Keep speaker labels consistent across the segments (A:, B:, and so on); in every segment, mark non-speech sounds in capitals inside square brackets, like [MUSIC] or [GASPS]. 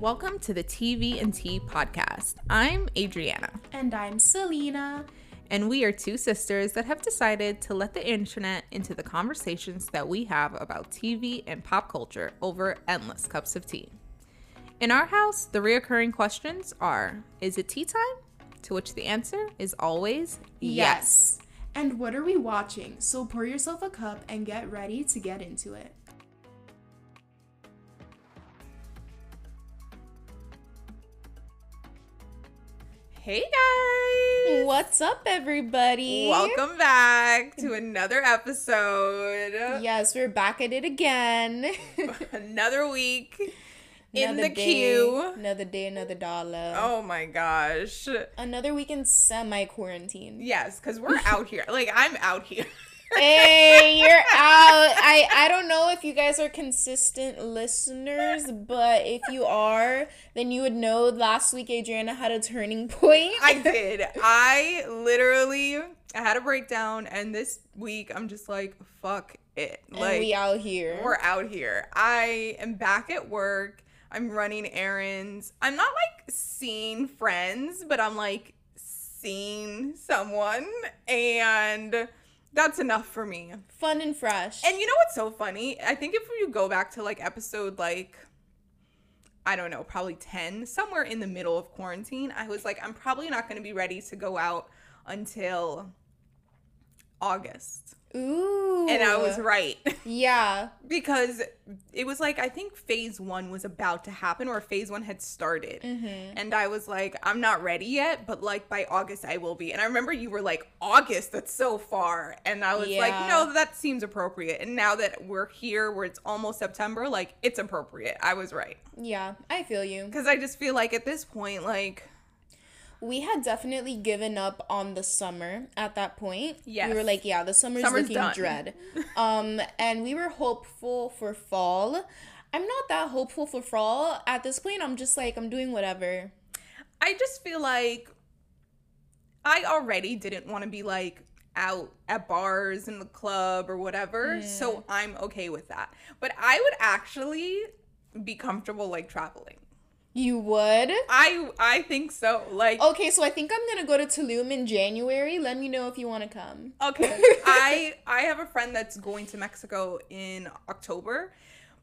A: Welcome to the TV and Tea podcast. I'm Adriana,
B: And I'm Selena.
A: and we are two sisters that have decided to let the internet into the conversations that we have about TV and pop culture over endless cups of tea. In our house, the reoccurring questions are Is it tea time? To which the answer is always yes.
B: And what are we watching? So pour yourself a cup and get ready to get into it.
A: Hey guys!
B: What's up, everybody?
A: Welcome back to another episode.
B: Yes, we're back at it again. [LAUGHS]
A: Another week in the
B: day,
A: queue.
B: Another day, another dollar.
A: Oh my gosh.
B: Another week in semi quarantine.
A: Yes, because we're out here. Like, I'm out here. [LAUGHS]
B: hey, you're out. I I don't know if you guys are consistent listeners, but if you are, then you would know last week Adriana had a turning point.
A: I did. I literally I had a breakdown, and this week I'm just like, fuck it.
B: and
A: Like,
B: we out here.
A: we're out here. I am back at work. I'm running errands. I'm not like seeing friends, but I'm like seeing someone, and that's enough for me.
B: Fun and fresh.
A: And you know what's so funny? I think if you go back to like episode like I don't know, probably 10, somewhere in the middle of quarantine, I was like I'm probably not going to be ready to go out until August.
B: Ooh.
A: And I was right [LAUGHS]
B: Yeah.
A: because it was like I think phase 1 was about to happen or phase 1 had started.
B: Mm-hmm.
A: And I was like I'm not ready yet, but like by August I will be. And I remember you were like August, that's so far. And I was like no, that seems appropriate. And now that we're here where it's almost September, like it's appropriate. I was right.
B: Yeah, I feel you.
A: Cuz I just feel like at this point like
B: We had definitely given up on the summer at that point.
A: Yes.
B: We were like, yeah, the summer's,
A: Summer's
B: looking
A: done.
B: dread. [LAUGHS] um, and we were hopeful for fall. I'm not that hopeful for fall. At this point, I'm just like, I'm doing whatever.
A: I just feel like I already didn't want to be like out at bars in the club or whatever. So I'm okay with that. But I would actually be comfortable like traveling.
B: You would?
A: I I think so. Like
B: Okay, so I think I'm gonna go to Tulum in January. Let me know if you want to come.
A: okay, [LAUGHS] I I have a friend that's going to Mexico in October.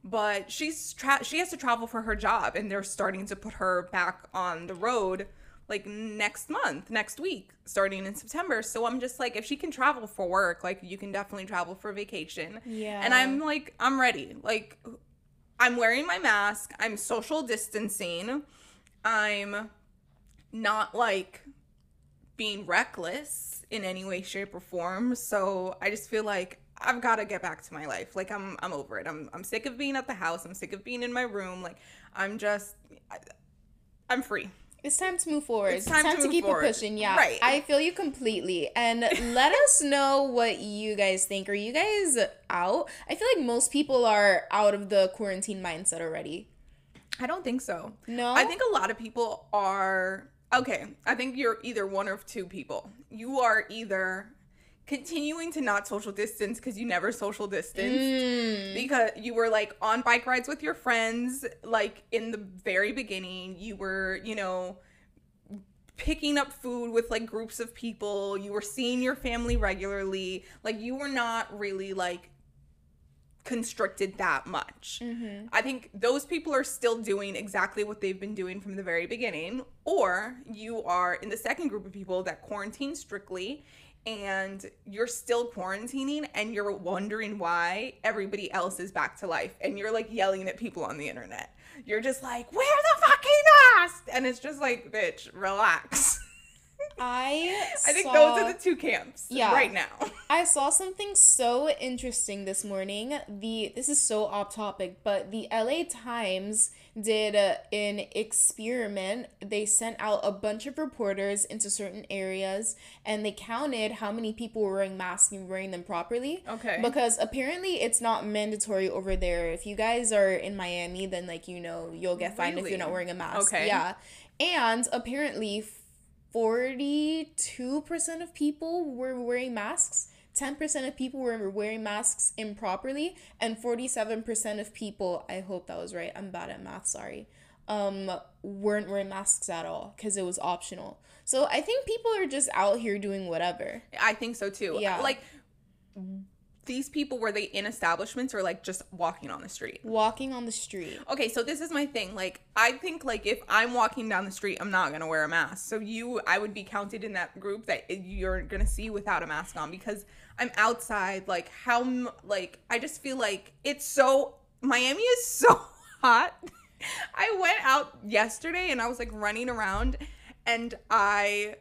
A: But she's tra- she has to travel for her job and they're starting to put her back on the road like next month, next week, starting in September. So I'm just like, if she can travel for work, like you can definitely travel for vacation.
B: Yeah.
A: And I'm like, I'm ready. Like, I'm wearing my mask. I'm social distancing. I'm not like being reckless in any way, shape, or form. So I just feel like I've got to get back to my life. Like I'm, I'm over it. I'm, I'm sick of being at the house. I'm sick of being in my room. Like I'm just, I, I'm free.
B: It's time to move forward.
A: It's
B: It's
A: time
B: time,
A: to
B: to, keep
A: forward.
B: it pushing. Yeah.
A: Right.
B: I feel you completely. And let us know what you guys think. Are you guys out? I feel like most people are out of the quarantine mindset already.
A: I don't think so.
B: No?
A: I think a lot of people are okay. I think you're either one of two people. You are either continuing to not social distance because you never social distance
B: Mm.
A: because you were like on bike rides with your friends like in the very beginning. You were you know picking up food with like groups of people. You were seeing your family regularly. Like you were not really like constricted that much.
B: Mm-hmm.
A: I think those people are still doing exactly what they've been doing from the very beginning, or you are in the second group of people that quarantine strictly and you're still quarantining and you're wondering why everybody else is back to life and you're like yelling at people on the internet. You're just like, where the fucking mask! And it's just like, bitch, relax. [LAUGHS]
B: I
A: I think
B: saw,
A: those are the two camps
B: Yeah.
A: right now. [LAUGHS]
B: I saw something so interesting this morning. The this is so off topic, but the LA Times did uh, an experiment. They sent out a bunch of reporters into certain areas and they counted how many people were wearing masks and wearing them properly.
A: Okay.
B: Because apparently it's not mandatory over there. If you guys are in Miami, then like you know, you'll get fined if you're not wearing a mask.
A: Okay.
B: Yeah. And apparently 42% of people were wearing masks 10% of people were wearing masks improperly and 47% of people i hope that was right i'm bad at math sorry um weren't wearing masks at all because it was optional. So I think people are just out here doing whatever.
A: I think so too.
B: Yeah.
A: Like these people were they in establishments or like just walking on the street?
B: Walking on the street.
A: Okay, so this is my thing. Like I think like if I'm walking down the street, I'm not going to wear a mask. So you I would be counted in that group that you're going to see without a mask on because I'm outside like how like I just feel like it's so Miami is [LAUGHS] so hot. I went out yesterday and I was like running around and I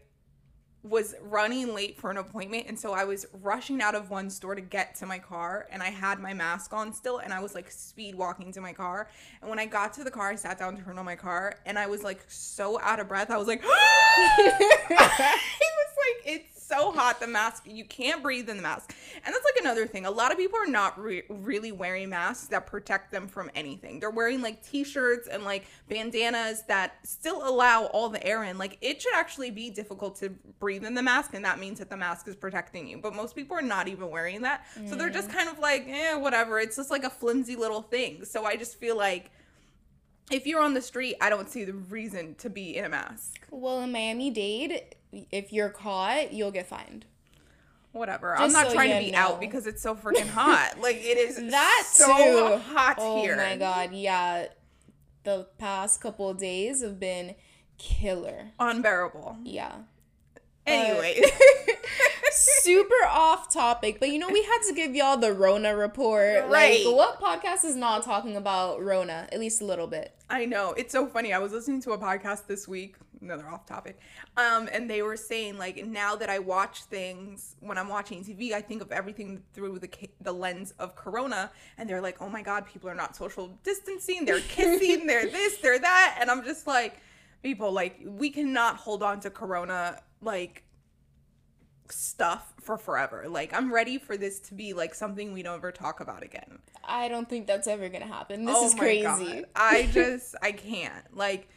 A: was running late for an appointment and so I was rushing out of one store to get to my car and I had my mask on still and I was like speed walking to my car and when I got to the car I sat down to turn on my car and I was like so out of breath I was like [GASPS] [LAUGHS] I was like it's so hot the mask you can't breathe in the mask. And that's like another thing. A lot of people are not re- really wearing masks that protect them from anything. They're wearing like t-shirts and like bandanas that still allow all the air in. Like it should actually be difficult to breathe in the mask and that means that the mask is protecting you. But most people are not even wearing that. So they're just kind of like eh whatever. It's just like a flimsy little thing. So i just feel like if you're on the street, I don't see the reason to be in a mask.
B: Well, in Miami Dade, if you're caught, you'll get fined.
A: Whatever. I'm not
B: so
A: trying to be
B: know.
A: out because it's so freaking [LAUGHS] hot. like it is
B: That
A: so
B: too.
A: hot
B: oh
A: here.
B: Oh my god, yeah. The past couple of days have been killer.
A: Unbearable.
B: Yeah.
A: Anyway. [LAUGHS]
B: Super [LAUGHS] off topic, but you know we had to give y'all the Rona report.
A: Right.
B: Like what podcast is not talking about Rona? At least a little bit.
A: I know. It's so funny. I was listening to a podcast this week, another off topic. Um, and they were saying like now that I watch things when I'm watching TV, I think of everything through the the lens of corona and they're like, "Oh my god, people are not social distancing. They're [LAUGHS] kissing, they're this, they're that." And I'm just like, people like we cannot hold on to corona like stuff for forever. Like I'm ready for this to be like something we don't ever talk about again.
B: I don't think that's ever gonna happen. This
A: Oh
B: is crazy.
A: God. I just I can't. Like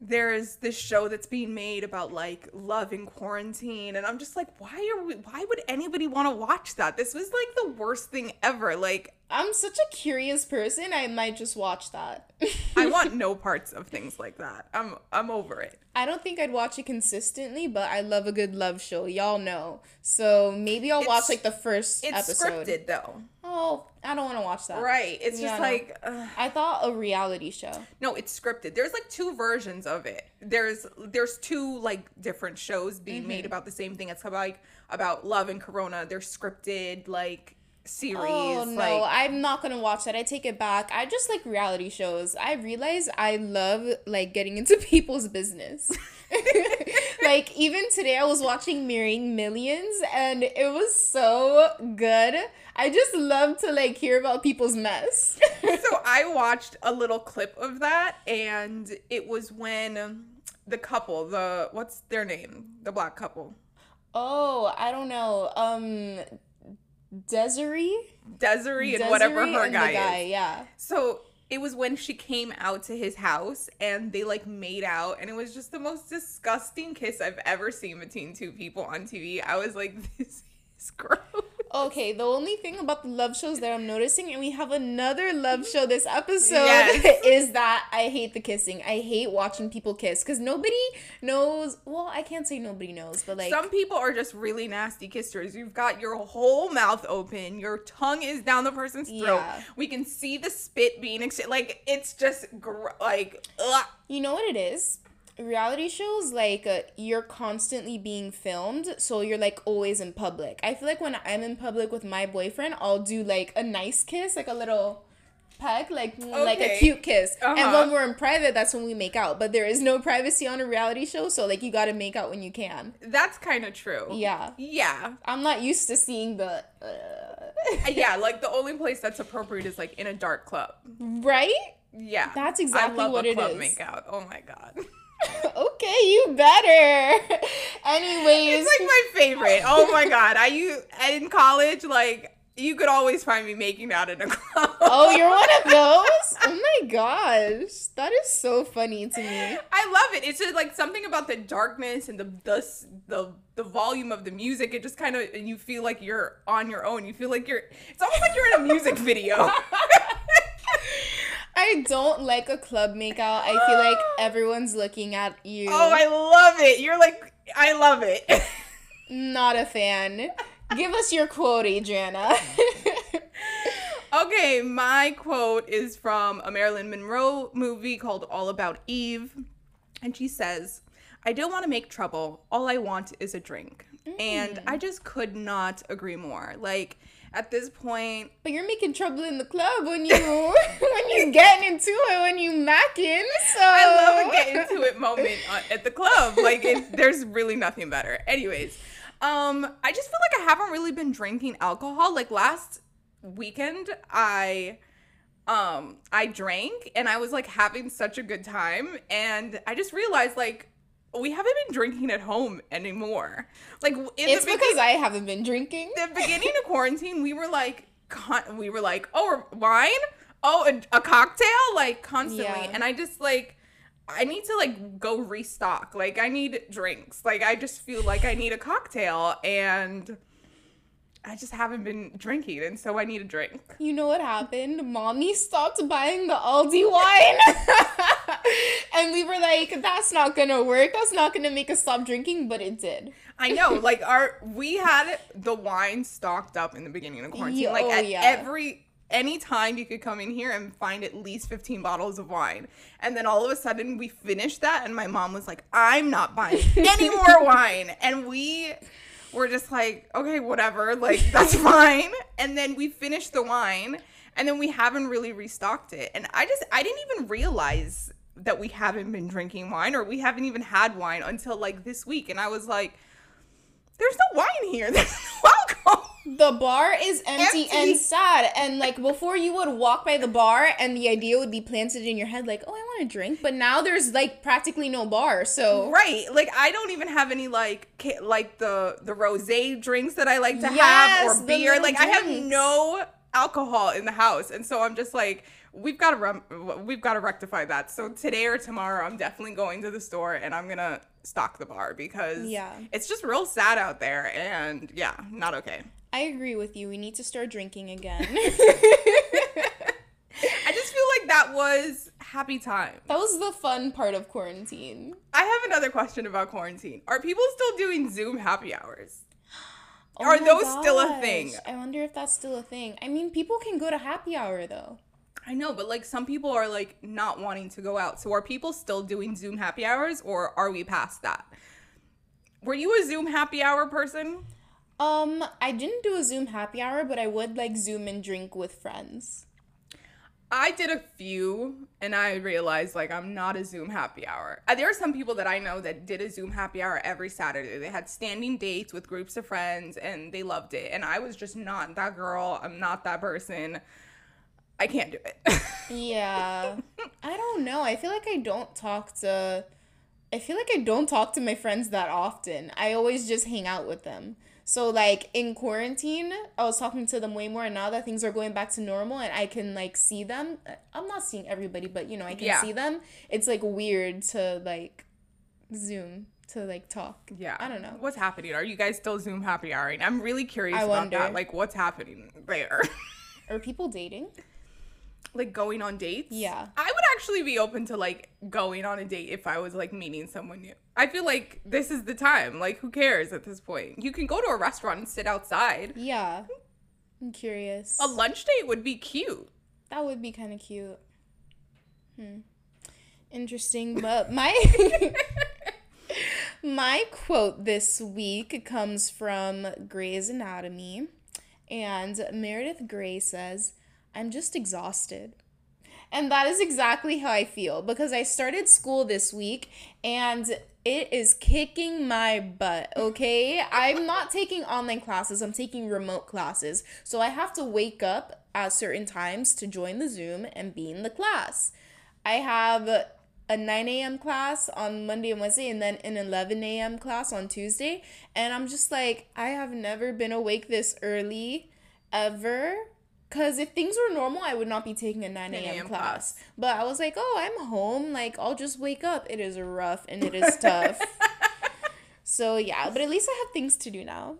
A: there's this show that's being made about like love in quarantine and I'm just like why are we why would anybody want to watch that? This was like the worst thing ever. Like
B: I'm such a curious person. I might just watch that.
A: I want [LAUGHS] no parts of things like that. I'm I'm over it.
B: I don't think I'd watch it consistently, but I love a good love show. Y'all know. So maybe I'll watch like the first
A: It's
B: episode.
A: scripted though.
B: Oh, I don't want to watch that.
A: Right. It's
B: Yeah,
A: just like ugh.
B: I thought a reality show.
A: No, it's scripted. There's like two versions of it. There's there's two like different shows being
B: Mm-hmm.
A: made about the same thing. It's about like about love and corona. They're scripted like series.
B: Oh no,
A: like,
B: I'm not gonna watch that. I take it back. I just like reality shows. I realize I love like getting into [LAUGHS] people's business. [LAUGHS] like even today I was watching Marrying Millions and it was so good. I just love to like hear about people's mess. [LAUGHS]
A: so I watched a little clip of that, and it was when the couple, the what's their name, the black couple,
B: oh, I don't know. Um Desiree?
A: Desiree and whatever her
B: and the
A: guy, is.
B: yeah.
A: So it was when she came out to his house and they like made out and it was just the most disgusting kiss I've ever seen between two people on TV. I was like, [LAUGHS] this is gross.
B: Okay, the only thing about the love shows that I'm noticing, and we have another love show this episode,
A: Yes. [LAUGHS]
B: is that I hate the kissing. I hate watching people kiss because nobody knows. Well, I can't say nobody knows, but like,
A: Some people are just really nasty kissers. You've got your whole mouth open, your tongue is down the person's throat.
B: Yeah.
A: We can see the spit being ex- like it's just gr- like ugh.
B: you know what it is? Reality shows, like, uh, you're constantly being filmed, so you're like always in public. I feel like when I'm in public with my boyfriend, I'll do like a nice kiss, like a little peck, like like a cute kiss. And
A: Uh-huh.
B: when we're in private, that's when we make out. But there is no privacy on a reality show, so like you gotta make out when you can.
A: That's kind of true.
B: Yeah.
A: Yeah.
B: I'm not used to seeing the. Uh,
A: Yeah, [LAUGHS] like the only place that's appropriate is like in a dark club.
B: right?
A: Yeah.
B: That's exactly
A: I love
B: what
A: a
B: it is.
A: makeout. Oh my god. [LAUGHS] [LAUGHS]
B: okay, you better. [LAUGHS] Anyways.
A: It's like my favorite. Oh my [LAUGHS] god. I you in college like you could always find me making out in a club.
B: oh, you're one of those? Oh my gosh. That is so funny to me.
A: I love it. It's just like something about the darkness and the the the, the volume of the music. It just kind of and you feel like you're on your own. You feel like you're. It's almost like you're in a music video.
B: I don't like a club makeout. I feel like [GASPS] everyone's looking at you.
A: Oh, I love it. You're like, I love it.
B: Not a fan. Give us your quote, Adriana. [LAUGHS]
A: okay, my quote is from a Marilyn Monroe movie called All About Eve. And she says, I don't want to make trouble. All I want is a drink. And mm. I just could not agree more. Like, at this point,
B: but you're making trouble in the club when you [LAUGHS] when you getting into it when you macking. So
A: I love a get into it moment at the club. Like, it, [LAUGHS] there's really nothing better. Anyways, um, I just feel like I haven't really been drinking alcohol. Like last weekend, I um I drank and I was like having such a good time and I just realized like we haven't been drinking at home anymore. Like in
B: it's because I haven't been drinking.
A: The [LAUGHS] beginning of quarantine, we were like con- we were like, "Oh, wine? Oh, a, a cocktail?" like constantly.
B: Yeah.
A: And I just like I need to like go restock. Like I need drinks. Like I just feel like I need a cocktail and I just haven't been drinking and so I need a drink.
B: You know what happened? Mommy stopped buying the Aldi wine. [LAUGHS] and we were like, that's not gonna work. That's not gonna make us stop drinking, but it did.
A: I know, like our we had the wine stocked up in the beginning of quarantine.
B: Yeah,
A: like
B: oh,
A: at
B: yeah.
A: every anytime you could come in here and find at least 15 bottles of wine. And then all of a sudden we finished that and my mom was like, I'm not buying [LAUGHS] any more wine. And we were just like, okay, whatever, like that's [LAUGHS] fine. And then we finished the wine and then we haven't really restocked it. And I just I didn't even realize that we haven't been drinking wine or we haven't even had wine until like this week. And I was like, there's no wine here. [LAUGHS] There's no alcohol.
B: The bar is empty,
A: Empty.
B: and sad. And like before, you would walk by the bar, and the idea would be planted in your head, like, "Oh, I want a drink." But now there's like practically no bar, so
A: Right. Like I don't even have any like like the the rosé drinks that I like to
B: Yes,
A: have or beer. Like I have no alcohol in the house. And so I'm just like we've got to rem- we've got to rectify that. So today or tomorrow I'm definitely going to the store and I'm going to stock the bar because
B: Yeah.
A: it's just real sad out there and yeah, not okay.
B: I agree with you. We need to start drinking again. [LAUGHS]
A: I just feel like that was happy time.
B: that was the fun part of quarantine.
A: I have another question about quarantine. Are people still doing Zoom happy hours? [GASPS]
B: Oh
A: Are those still a thing?
B: I wonder if that's still a thing. I mean, people can go to happy hour though.
A: I know, but like some people are like not wanting to go out. So are people still doing Zoom happy hours or are we past that? Were you a Zoom happy hour person?
B: Um, I didn't do a Zoom happy hour, but I would like Zoom and drink with friends.
A: I did a few and I realized like I'm not a Zoom happy hour. Uh, There are some people that I know that did a Zoom happy hour every Saturday. They had standing dates with groups of friends and they loved it. And I was just not that girl. I'm not that person. I can't do it. [LAUGHS]
B: Yeah. I don't know. I feel like I don't talk to I feel like I don't talk to my friends that often. I always just hang out with them. So like in quarantine, I was talking to them way more and now that things are going back to normal and I can like see them. I'm not seeing everybody, but you know, I can
A: Yeah.
B: see them. It's like weird to like Zoom to like talk.
A: yeah.
B: I don't know.
A: What's happening? Are you guys still Zoom happy houring? I'm really curious
B: I
A: about
B: wonder.
A: that. Like what's happening there? [LAUGHS]
B: Are people dating?
A: Like going on dates.
B: Yeah.
A: I would actually be open to like going on a date if I was like meeting someone new. I feel like this is the time. Like who cares at this point? You can go to a restaurant and sit outside.
B: Yeah. I'm curious.
A: A lunch date would be cute.
B: That would be kind of cute. Hmm. Interesting, but my [LAUGHS] my quote this week comes from Grey's Anatomy, and Meredith Grey says, "I'm just exhausted." And that is exactly how I feel because I started school this week and it is kicking my butt, okay? [LAUGHS] I'm not taking online classes, I'm taking remote classes. So I have to wake up at certain times to join the Zoom and be in the class. I have a 9 a.m. class on Monday and Wednesday, and then an 11 a.m. class on Tuesday. And I'm just like, I have never been awake this early ever. Because if things were normal, I would not be taking a 9 a.m. class.
A: class.
B: But I was like, oh, I'm home. Like, I'll just wake up. It is rough and it is tough. [LAUGHS] so, yeah, but at least I have things to do now.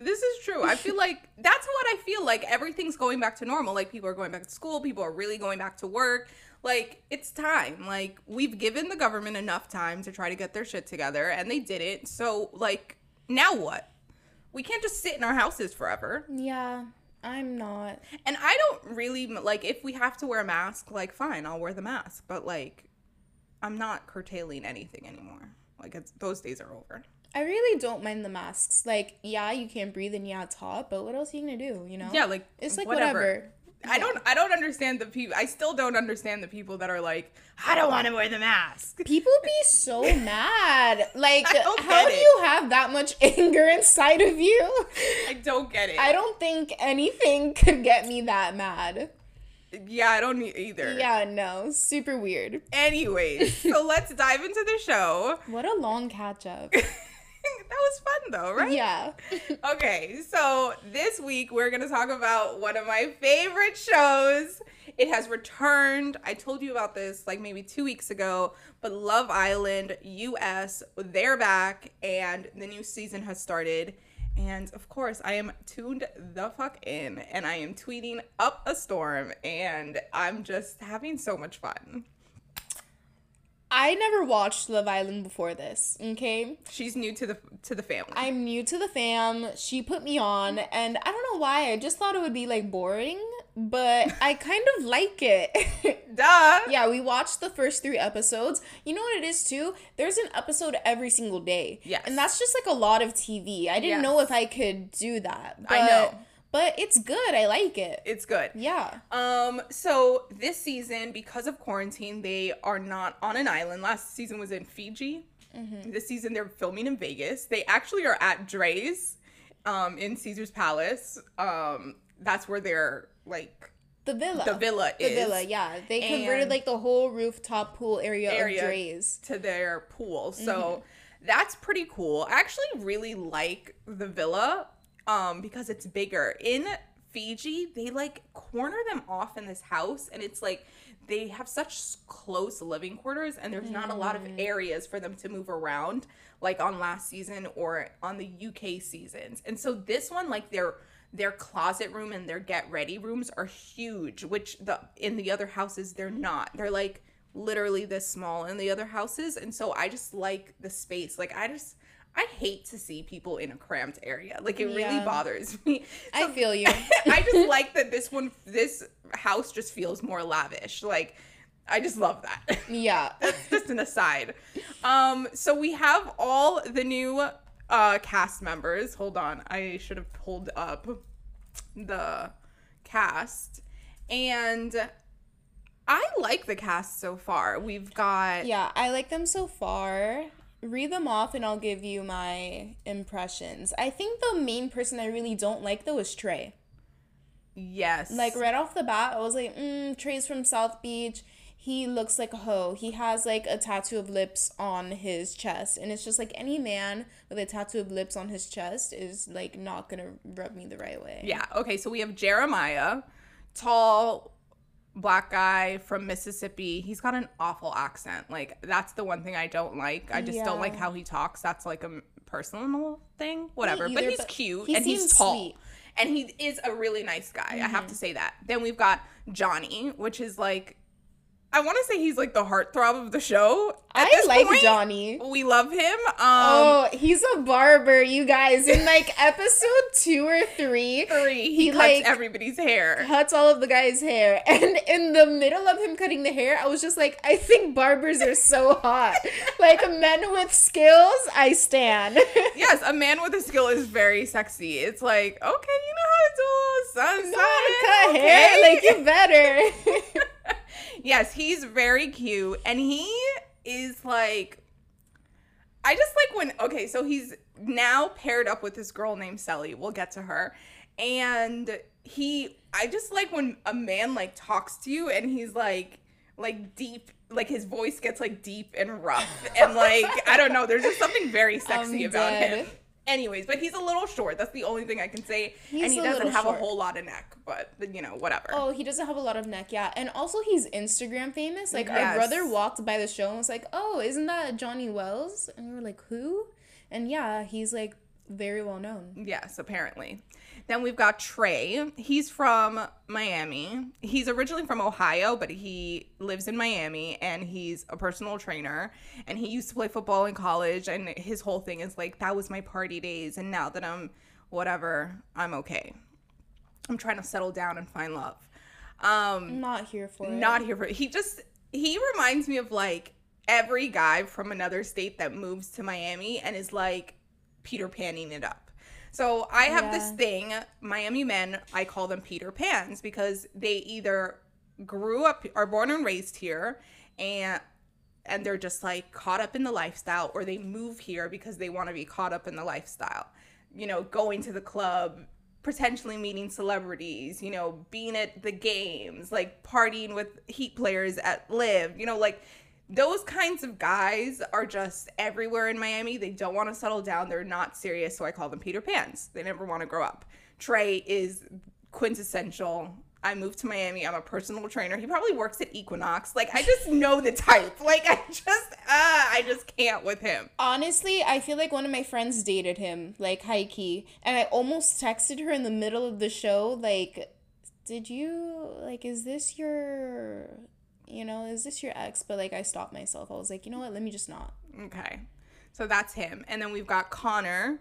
A: This is true. I feel like [LAUGHS] that's what I feel like. Everything's going back to normal. Like people are going back to school, people are really going back to work. Like it's time. Like we've given the government enough time to try to get their shit together and they didn't. So like now what? We can't just sit in our houses forever.
B: Yeah, I'm not.
A: And I don't really like if we have to wear a mask, like fine, I'll wear the mask, but like I'm not curtailing anything anymore. Like it's those days are over.
B: I really don't mind the masks. Like, yeah, you can't breathe and yeah, it's hot, but what else are you gonna do? You know?
A: Yeah, like
B: it's like whatever.
A: I don't I don't understand the people I still don't understand the people that are like, I don't want to wear the mask.
B: People be so [LAUGHS] mad. Like how do
A: it.
B: you have that much [LAUGHS] anger inside of you?
A: I don't get it.
B: I don't think anything [LAUGHS] could get me that mad.
A: yeah, I don't either.
B: Yeah, no. Super weird.
A: Anyways, so let's dive into the show.
B: What a long catch up. [LAUGHS]
A: that was fun though, right?
B: yeah. [LAUGHS]
A: Okay, so this week we're gonna talk about one of my favorite shows. It has returned. I told you about this like maybe two weeks ago, but Love Island US, they're back and the new season has started. And of course, I am tuned the fuck in and I am tweeting up a storm and I'm just having so much fun.
B: I never watched Love Island before this, okay?
A: She's new to the to the family.
B: I'm new to the fam. She put me on, and I don't know why. I just thought it would be like boring, but I [LAUGHS] kind of like it. [LAUGHS]
A: Duh.
B: yeah, we watched the first three episodes. You know what it is too? There's an episode every single day.
A: Yes.
B: And that's just like a lot of TV. I didn't
A: Yes.
B: know if I could do that.
A: I know.
B: But it's good. I like it.
A: It's good.
B: Yeah.
A: Um, so this season, because of quarantine, they are not on an island. Last season was in Fiji. This season they're filming in Vegas. They actually are at Drai's, um, in Caesar's Palace. Um, that's where they're like
B: The villa.
A: the villa
B: The villa, yeah. They converted like the whole rooftop pool area,
A: Area.
B: of Drai's.
A: to their pool. So
B: Mm-hmm.
A: that's pretty cool. I actually really like the villa um because it's bigger. In Fiji, they like corner them off in this house and it's like they have such close living quarters and there's not a lot
B: Mm.
A: of areas for them to move around like on last season or on the UK seasons. And so this one like their their closet room and their get ready rooms are huge, which the in the other houses they're not. They're like literally this small in the other houses and so I just like the space. Like I just I hate to see people in a cramped area. Like it really bothers [LAUGHS] me.
B: I feel you. [LAUGHS]
A: I just [LAUGHS] like that this one this house just feels more lavish. Like I just love that.
B: yeah.
A: That's just an aside. Um so we have all the new uh cast members. Hold on. I should have pulled up the cast. And I like the cast so far. We've got
B: Yeah, I like them so far. Read them off and I'll give you my impressions. I think the main person I really don't like though is Trey.
A: yes.
B: Like right off the bat, I was like, mm, Trey's from South Beach. He looks like a hoe. He has like a tattoo of lips on his chest. And it's just like any man with a tattoo of lips on his chest is like not gonna rub me the right way.
A: Yeah. Okay. So we have Jeremiah, tall black guy from Mississippi. He's got an awful accent. Like that's the one thing I don't like. I just don't like how he talks. That's like a personal thing. Whatever. but he's
B: but
A: cute
B: he
A: and he's tall.
B: sweet. Mm-hmm.
A: And he is a really nice guy. I have to say that. Then we've got Johnny, which is like I want to say he's like the heartthrob of the show. At
B: I like
A: point,
B: Johnny.
A: We love him. Um
B: Oh, he's a barber, you guys. In like [LAUGHS] episode two or three,
A: three, he,
B: he,
A: cuts
B: like,
A: everybody's hair.
B: cuts all of the guy's hair. [LAUGHS] And in the middle of him cutting the hair, I was just like, I think barbers are so hot. [LAUGHS] like men with skills, I stand.
A: yes, a man with a skill is very sexy. It's like, okay, you know how to do a little
B: Know how to
A: sunset.
B: cut hair, like you better.
A: Yes, he's very cute, and he is like, I just like when okay, so he's now paired up with this girl named Sally. We'll get to her, and he, I just like when a man like talks to you, and he's like, like deep. Like his voice gets like deep and rough, and like I don't know. There's just something very sexy
B: I'm
A: about
B: dead.
A: him. Anyways, but he's a little short. That's the only thing I can say.
B: He's
A: and he doesn't have
B: short.
A: a whole lot of neck, but you know, whatever.
B: Oh, he doesn't have a lot of neck, yeah. And also he's Instagram famous. Like our brother walked by the show and was like, Oh, isn't that Johnny Wells? And we were like, Who? And yeah, he's like very well known.
A: Yes, apparently. Then we've got Trey. He's from Miami. He's originally from Ohio, but he lives in Miami and he's a personal trainer. And he used to play football in college. And his whole thing is like, that was my party days. And now that I'm whatever, I'm okay. I'm trying to settle down and find love. Um,
B: not here for it.
A: not here for he just he reminds me of like every guy from another state that moves to Miami and is like Peter Panning it up. So I have this thing, Miami men, I call them Peter Pans because they either grew up are born and raised here and and they're just like caught up in the lifestyle or they move here because they want to be caught up in the lifestyle. You know, going to the club, potentially meeting celebrities, you know, being at the games, like partying with Heat players at Live, you know, like those kinds of guys are just everywhere in Miami. They don't want to settle down. They're not serious, so I call them Peter Pans. They never want to grow up. Trey is quintessential. I moved to Miami. I'm a personal trainer. He probably works at Equinox. Like I just know the type. Like I just ah, I just can't with him.
B: Honestly, I feel like one of my friends dated him, like key, and I almost texted her in the middle of the show, like, "Did you like? Is this your, you know, is this your ex?" But like, I stopped myself. I was like, you know what? Let me just not.
A: Okay. So that's him. And then we've got Connor.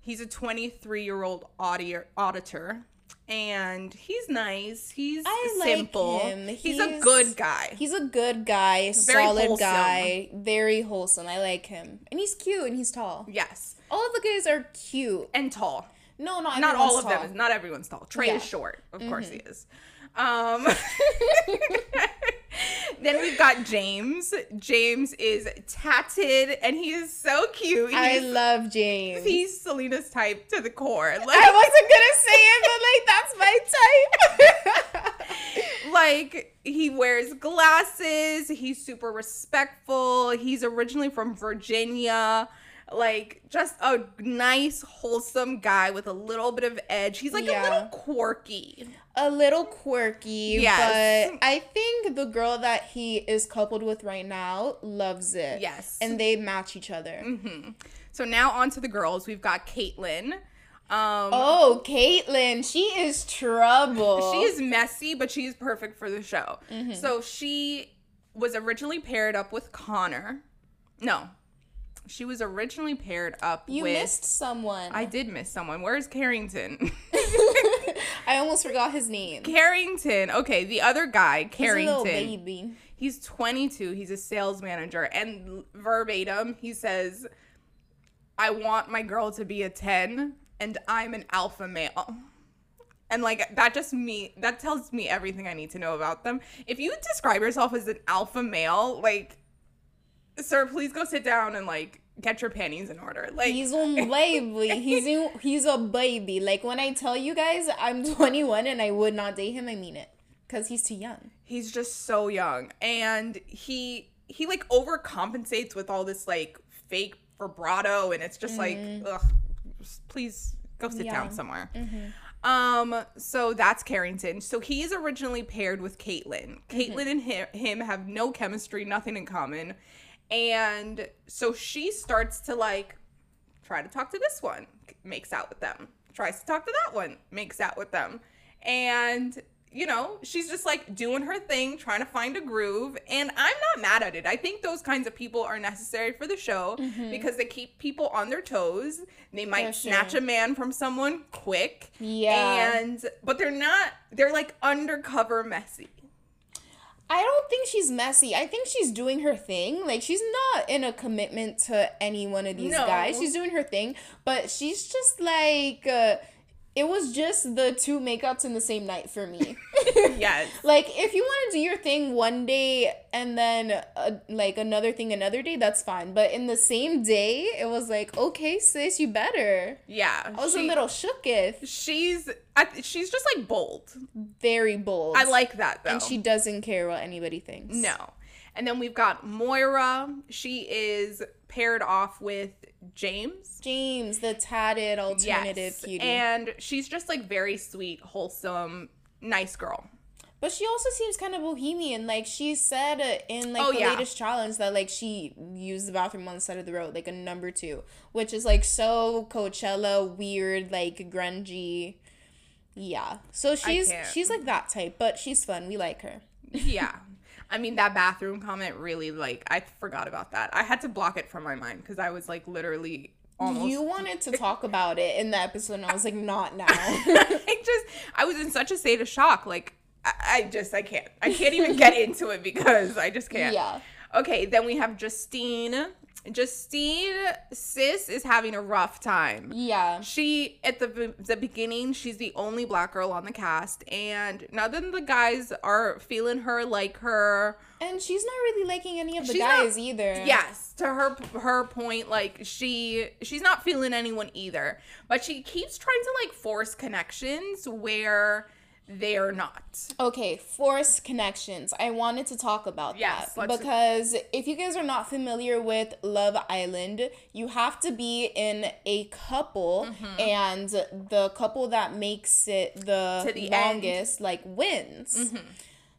A: He's a 23 year old auditor, auditor. And he's nice. He's
B: I like
A: simple.
B: him.
A: He's, a good guy.
B: He's a good guy,
A: Very
B: solid
A: wholesome.
B: guy, very wholesome. I like him, and he's cute and he's tall.
A: yes.
B: All of the guys are cute.
A: And tall.
B: No, not
A: Not all of
B: everyone's
A: them. Is, not everyone's tall. Trey
B: Yeah.
A: is short. Of course he is. Um, [LAUGHS] [LAUGHS] [LAUGHS] then we've got James. James is tatted and he is so cute. He's,
B: I love James.
A: he's Selena's type to the core. Like,
B: I wasn't gonna say it, but like that's my type. [LAUGHS]
A: like he wears glasses he's super respectful he's originally from virginia like just a nice wholesome guy with a little bit of edge he's like a little quirky
B: a little quirky,
A: Yes.
B: but I think the girl that he is coupled with right now loves it.
A: Yes.
B: And they match each other.
A: so now on to the girls we've got Caitlyn. um
B: Oh, Caitlyn, she is trouble. [LAUGHS]
A: She is messy, but she's perfect for the show.
B: Mm-hmm.
A: So she was originally paired up with Connor. No, she was originally paired up
B: You
A: with.
B: missed someone.
A: I did miss someone. Where's Carrington? [LAUGHS] [LAUGHS]
B: I almost forgot his name.
A: Carrington. Okay, the other guy, Carrington.
B: He's a little baby.
A: He's 22. He's a sales manager. And verbatim, he says, I want my girl to be a 10 and I'm an alpha male. And like that just me that tells me everything I need to know about them. If you describe yourself as an alpha male, like sir, please go sit down and like get your panties in order. Like
B: He's a baby. [LAUGHS] He's a, he's a baby. Like when I tell you guys I'm [LAUGHS] 21 and I would not date him, I mean it. Cause he's too young.
A: he's just so young and he he like overcompensates with all this like fake vibrato and it's just like mm-hmm. ugh please go sit down
B: Yeah.
A: somewhere mm-hmm. um so that's carrington so he is originally paired with caitlin mm-hmm. caitlin and him, him have no chemistry nothing in common and so she starts to like try to talk to this one. Makes out with them. Tries to talk to that one. Makes out with them. And you know she's just like doing her thing trying to find a groove. And i'm not mad at it. I think those kinds of people are necessary for the show mm-hmm. because they keep people on their toes. They might
B: For
A: snatch
B: sure.
A: a man from someone quick.
B: Yeah.
A: and but they're not they're like undercover messy
B: I don't think she's messy. I think she's doing her thing. Like she's not in a commitment to any one of these
A: No.
B: guys. She's doing her thing, but she's just like uh, it was just the two makeups in the same night for me. [LAUGHS]
A: yes [LAUGHS]
B: like if you want to do your thing one day and then uh, like another thing another day, that's fine. But in the same day, it was like, okay, sis, you better.
A: yeah
B: I was
A: she-
B: a little shooketh.
A: she's I, she's just like bold
B: Very bold.
A: i like that though
B: and she doesn't care what anybody thinks.
A: No. And then we've got Moira. She is paired off with James.
B: James, the tatted alternative
A: Yes.
B: cutie.
A: And she's just like very sweet, wholesome, nice girl.
B: But she also seems kind of bohemian. Like she said in like
A: Oh,
B: the
A: yeah.
B: latest challenge that like she used the bathroom on the side of the road, like a number two, which is like so Coachella weird, like grungy. Yeah. So she's she's like that type, but she's fun. We like her.
A: yeah. [LAUGHS] I mean that bathroom comment really like I forgot about that. I had to block it from my mind because I was like literally almost
B: You wanted to [LAUGHS] talk about it in the episode, and I was like, not now. [LAUGHS]
A: I just I was in such a state of shock. Like I, I just I can't. I can't even get [LAUGHS] into it because I just can't.
B: yeah.
A: Okay, then we have Justine. Justine sis is having a rough time.
B: Yeah.
A: She at the the beginning, she's the only black girl on the cast, and none of the guys are feeling her like her.
B: And she's not really liking any of the
A: She's not-
B: guys either.
A: Yes, to her her point, like she she's not feeling anyone either, but she keeps trying to like force connections where they're not.
B: Okay, forced connections. I wanted to talk about
A: Yes,
B: that because if you guys are not familiar with Love Island, you have to be in a couple,
A: Mm-hmm.
B: and the couple that makes it the,
A: the end. Mm-hmm.
B: longest like wins.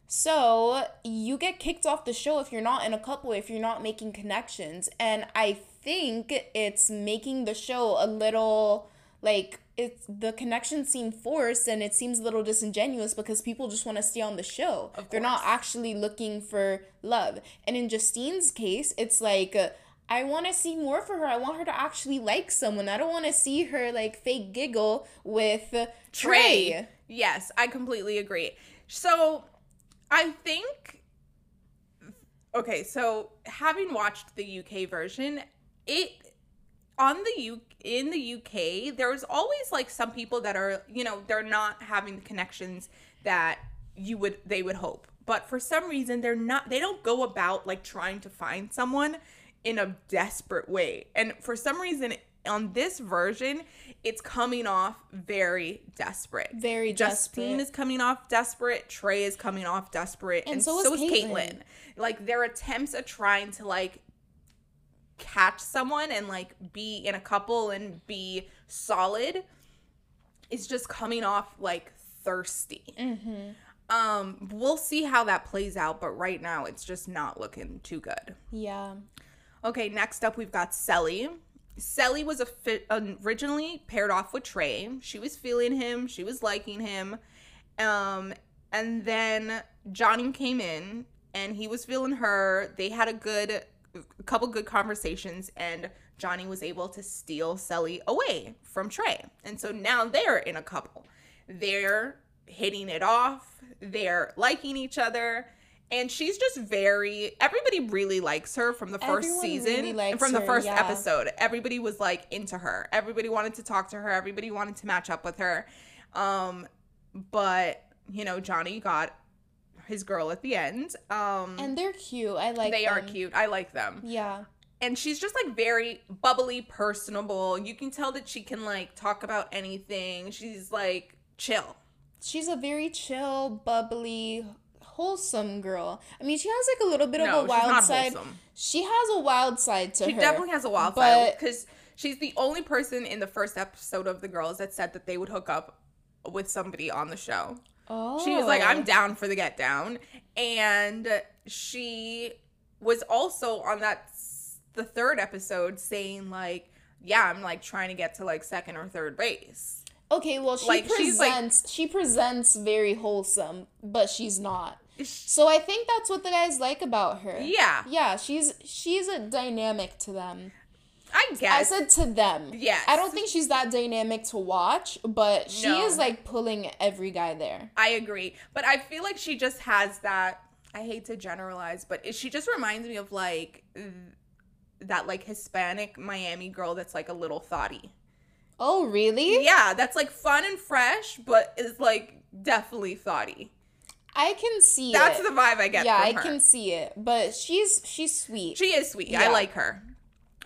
B: So you get kicked off the show if you're not in a couple, if you're not making connections. And I think it's making the show a little like it's the connections seem forced and it seems a little disingenuous because people just want to stay on the show. They're not actually looking for love. And in Justine's case, it's like uh, I want to see more for her. I want her to actually like someone. I don't want to see her like fake giggle with uh, Trey.
A: Yes, I completely agree. So I think okay, so having watched the UK version, it on the U in the UK, there's always like some people that are, you know, they're not having the connections that you would they would hope. But for some reason they're not they don't go about like trying to find someone in a desperate way. And for some reason on this version, it's coming off very desperate.
B: Very
A: Justine
B: desperate.
A: is coming off desperate. Trey is coming off desperate, and,
B: And
A: so,
B: so
A: is. Caitlyn. Like their attempts at trying to like catch someone and like be in a couple and be solid is just coming off like thirsty.
B: Mm-hmm.
A: Um, we'll see how that plays out, but right now it's just not looking too good.
B: Yeah.
A: Okay, next up we've got Cely. Selly was a fi- originally paired off with Trey. She was feeling him, she was liking him. Um, and then Johnny came in and he was feeling her. They had a good a couple good conversations and Johnny was able to steal Cely away from Trey. And so now they're in a couple. They're hitting it off. They're liking each other. And she's just very everybody really likes her from the first
B: Everyone
A: season.
B: really
A: and from the first
B: yeah.
A: episode. Everybody was like into her. Everybody wanted to talk to her. Everybody wanted to match up with her. Um but you know, Johnny got his girl at the end. Um
B: And they're cute. I like
A: they are
B: them.
A: cute. I like them
B: Yeah.
A: and she's just like very bubbly, personable. You can tell that she can like talk about anything. She's like chill.
B: She's a very chill, bubbly, wholesome girl. I mean, she has like a little bit
A: No,
B: of a
A: she's
B: wild
A: not
B: side.
A: wholesome.
B: She has a wild side to
A: She
B: her.
A: She definitely has a wild
B: but-
A: side because she's the only person in the first episode of The Girls that said that they would hook up with somebody on the show.
B: Oh.
A: She was like, I'm oh. down for the get down. And she was also on that, the third episode saying, like, yeah, I'm like trying to get to like second or third base.
B: Okay, well, she
A: Like, she's, like-
B: presents she presents very wholesome, but she's not. So I think that's what the guys like about her.
A: Yeah,
B: Yeah, she's she's a dynamic to them.
A: I guess.
B: I said to them.
A: Yes.
B: I don't think she's that dynamic to watch, but she
A: No.
B: is like pulling every guy there.
A: I agree. But I feel like she just has that. I hate to generalize, but she just reminds me of like that like Hispanic Miami girl that's like a little thoughty.
B: Oh, really?
A: Yeah, that's like fun and fresh, but is like definitely thoughty.
B: I can see
A: That's
B: it.
A: the vibe I get
B: yeah, I
A: her.
B: can see it. But she's she's sweet.
A: She is sweet. I like her.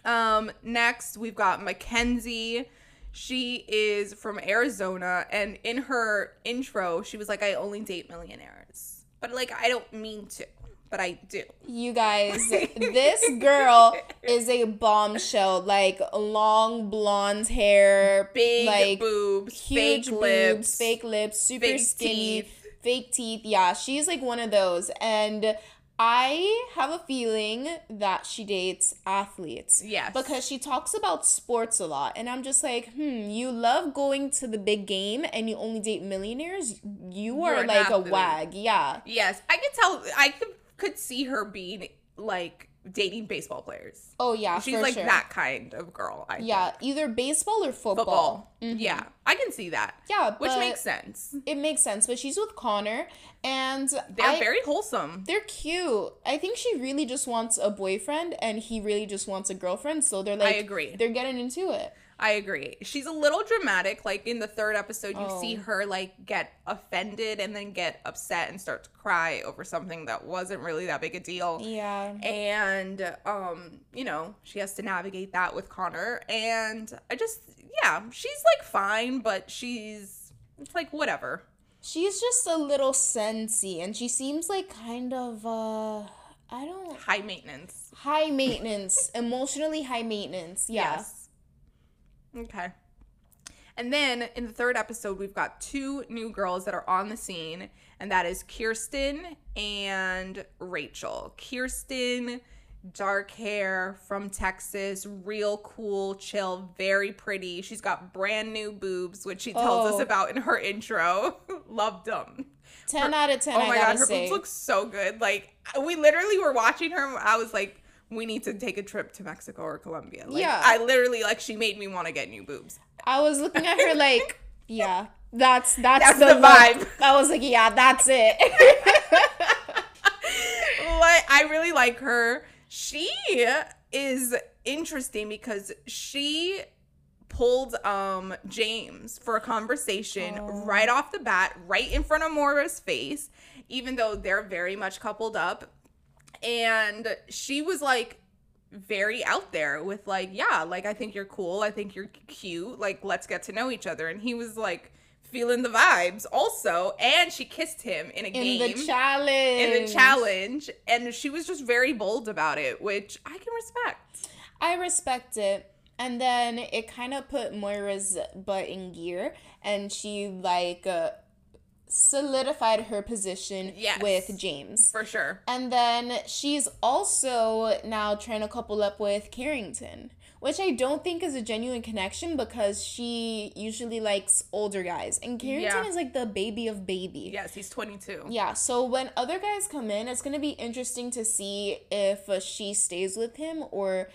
A: Um, next we've got Mackenzie. She is from Arizona, and in her intro, she was like, "I only date millionaires," but like I don't mean to, but I do.
B: You guys, [LAUGHS] this girl is a bombshell. Like long blonde hair,
A: Big
B: like
A: boobs,
B: huge
A: fake
B: boobs,
A: lips,
B: fake lips, super skinny,
A: teeth.
B: Fake teeth. Yeah, she's like one of those. And I have a feeling that she dates athletes.
A: Yes.
B: Because she talks about sports a lot. And I'm just like, hmm, you love going to the big game and you only date millionaires? You
A: You're
B: like a wag. Yeah.
A: Yes, I could tell. I could could see her being like dating baseball players.
B: Oh, yeah.
A: She's like
B: sure.
A: that kind of girl. I
B: Yeah,
A: think.
B: either baseball or football.
A: football.
B: Mhm.
A: Yeah, I can see that.
B: Yeah,
A: which makes sense.
B: it makes sense. But she's with Connor, and
A: They're
B: I-
A: very wholesome.
B: They're cute. I think she really just wants a boyfriend and he really just wants a girlfriend. So they're like, I
A: agree.
B: They're getting into it.
A: I agree. She's a little dramatic. Like in the third episode, you
B: Oh.
A: see her like get offended and then get upset and start to cry over something that wasn't really that big a deal.
B: Yeah.
A: And um, you know, she has to navigate that with Connor. And I just yeah, she's like fine, but she's it's like whatever.
B: She's just a little sensy and she seems like kind of, uh, I don't,
A: High maintenance.
B: high maintenance, [LAUGHS] emotionally high maintenance. Yeah.
A: Yes. Okay. And then in the third episode, we've got two new girls that are on the scene, and that is Kierstan and Rachel. Kierstan, dark hair from Texas, real cool, chill, very pretty. She's got brand new boobs, which she tells us
B: Oh.
A: about in her intro. [LAUGHS] Loved them.
B: 10 out of 10,
A: Oh
B: I
A: my god, her
B: say.
A: boobs look so good. Like we literally were watching her. I was like, we need to take a trip to Mexico or Colombia. Like,
B: Yeah.
A: I literally like she made me want to get new boobs.
B: I was looking at her like, [LAUGHS] yeah, that's, that's,
A: That's
B: the,
A: the vibe.
B: I was like, yeah, that's it. [LAUGHS]
A: like I really like her. She is interesting because she pulled um James for a conversation
B: Oh.
A: right off the bat, right in front of Moira's face, even though they're very much coupled up. And she was like very out there with like, yeah, like I think you're cool, I think you're cute, like let's get to know each other. And he was like feeling the vibes also, and she kissed him in a game.
B: in
A: game
B: the challenge.
A: in the challenge and she was just very bold about it which i can respect
B: I respect it. And then it kind of put Moira's butt in gear, and she like uh, solidified her position
A: Yes.
B: with James.
A: for sure
B: And then she's also now trying to couple up with Carrington, which I don't think is a genuine connection because she usually likes older guys, and Carrington
A: Yeah.
B: is like the baby of baby.
A: yes he's 22
B: Yeah, so when other guys come in, it's going to be interesting to see if uh, she stays with him or,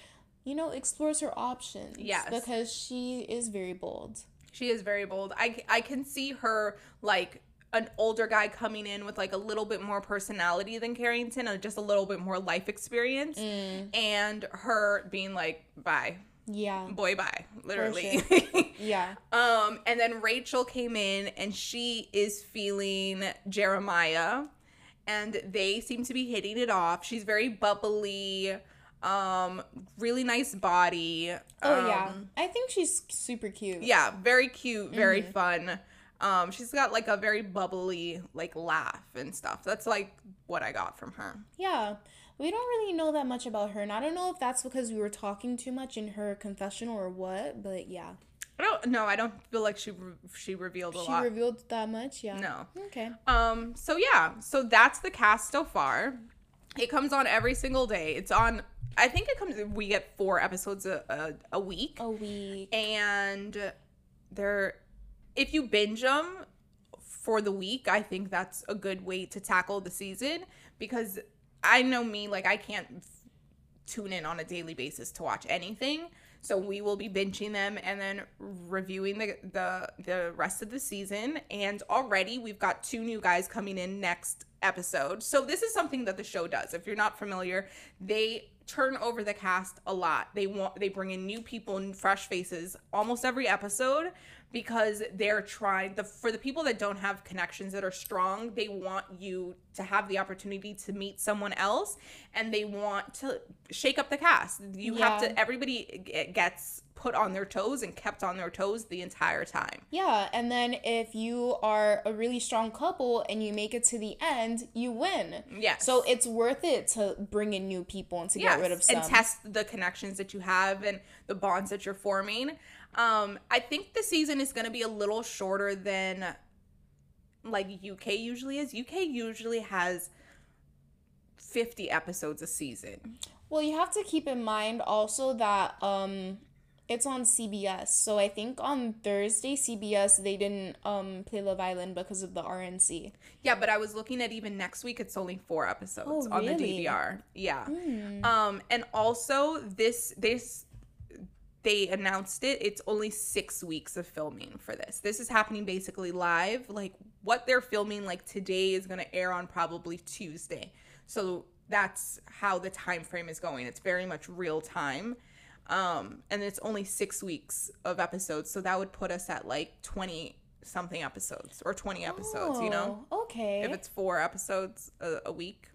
B: you know, explores her options.
A: Yes.
B: Because she is very bold.
A: she is very bold i i can see her like an older guy coming in with like a little bit more personality than Carrington and just a little bit more life experience and her being like bye
B: Yeah.
A: boy bye literally [LAUGHS]
B: Yeah.
A: Um, and then Rachel came in and she is feeling Jeremiah, and they seem to be hitting it off. She's very bubbly, um, really nice body.
B: Oh, yeah.
A: Um,
B: I think she's super cute.
A: yeah, very cute, very
B: Mm-hmm.
A: fun. Um, she's got like a very bubbly like laugh and stuff. That's like what I got from her.
B: Yeah. We don't really know that much about her, and I don't know if that's because we were talking too much in her confessional or what, but yeah.
A: I don't know. I don't feel like she she revealed a
B: She
A: lot.
B: She revealed that much, yeah.
A: no.
B: Okay.
A: Um, so yeah, so that's the cast so far. It comes on every single day. It's on I think it comes we get four episodes a, a, a week.
B: A week.
A: And they're if you binge them for the week, I think that's a good way to tackle the season because I know me like I can't tune in on a daily basis to watch anything. So we will be binging them and then reviewing the the the rest of the season. And already we've got two new guys coming in next episode. So this is something that the show does. If you're not familiar, they turn over the cast a lot. They want they bring in new people and fresh faces almost every episode because they're trying the for the people that don't have connections that are strong, they want you to have the opportunity to meet someone else and they want to shake up the cast. You have to everybody gets put on their toes and kept on their toes the entire time.
B: Yeah, and then if you are a really strong couple and you make it to the end, you win.
A: Yeah.
B: So it's worth it to bring in new people and to get rid of some.
A: and test the connections that you have and the bonds that you're forming. Um, I think the season is going to be a little shorter than like UK usually is. UK usually has 50 episodes a season.
B: Well, you have to keep in mind also that um it's on CBS. So I think on Thursday CBS they didn't um play Love Island because of the RNC.
A: Yeah, but I was looking at even next week it's only 4 episodes
B: Oh,
A: on the? DVR. Yeah.
B: Hmm.
A: Um and also this this they announced it it's only 6 weeks of filming for this. This is happening basically live. Like what they're filming like today is going to air on probably Tuesday. So that's how the time frame is going. It's very much real time. Um and it's only 6 weeks of episodes. So that would put us at like 20 something episodes or 20 episodes, you know?
B: Oh, Okay.
A: If it's 4 episodes a, a week.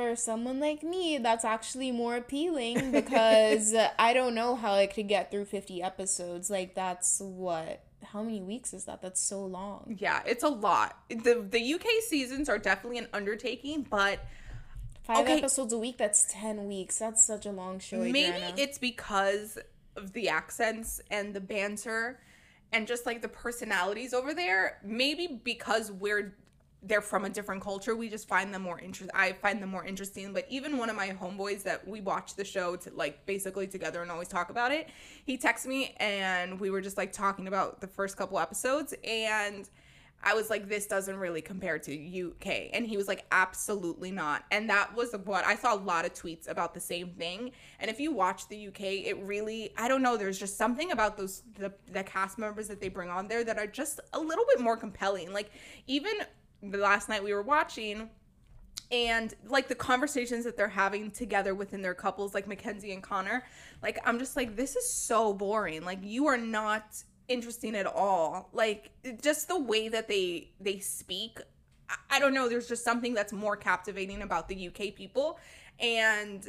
B: For someone like me, that's actually more appealing [LAUGHS] because I don't know how I could get through 50 episodes. Like, that's what? How many weeks is that? That's so long.
A: Yeah, it's a lot. The the UK seasons are definitely an undertaking, but
B: Five
A: Okay.
B: episodes a week, that's 10 weeks. That's such a long show,
A: maybe
B: Adriana.
A: it's because of the accents and the banter and just like the personalities over there. Maybe because we're they're from a different culture, we just find them more interest. I find them more interesting. But even one of my homeboys that we watch the show to like basically together and always talk about it, he texted me and we were just like talking about the first couple episodes and. I was like, this doesn't really compare to UK. And he was like, absolutely not. And that was what I saw a lot of tweets about the same thing. And if you watch the UK, it really, I don't know, there's just something about those, the, the cast members that they bring on there that are just a little bit more compelling. Like, even the last night we were watching, and like the conversations that they're having together within their couples like mackenzie and connor like i'm just like this is so boring. Like you are not interesting at all. Like just the way that they they speak I- i don't know. There's just something that's more captivating about the uk people. And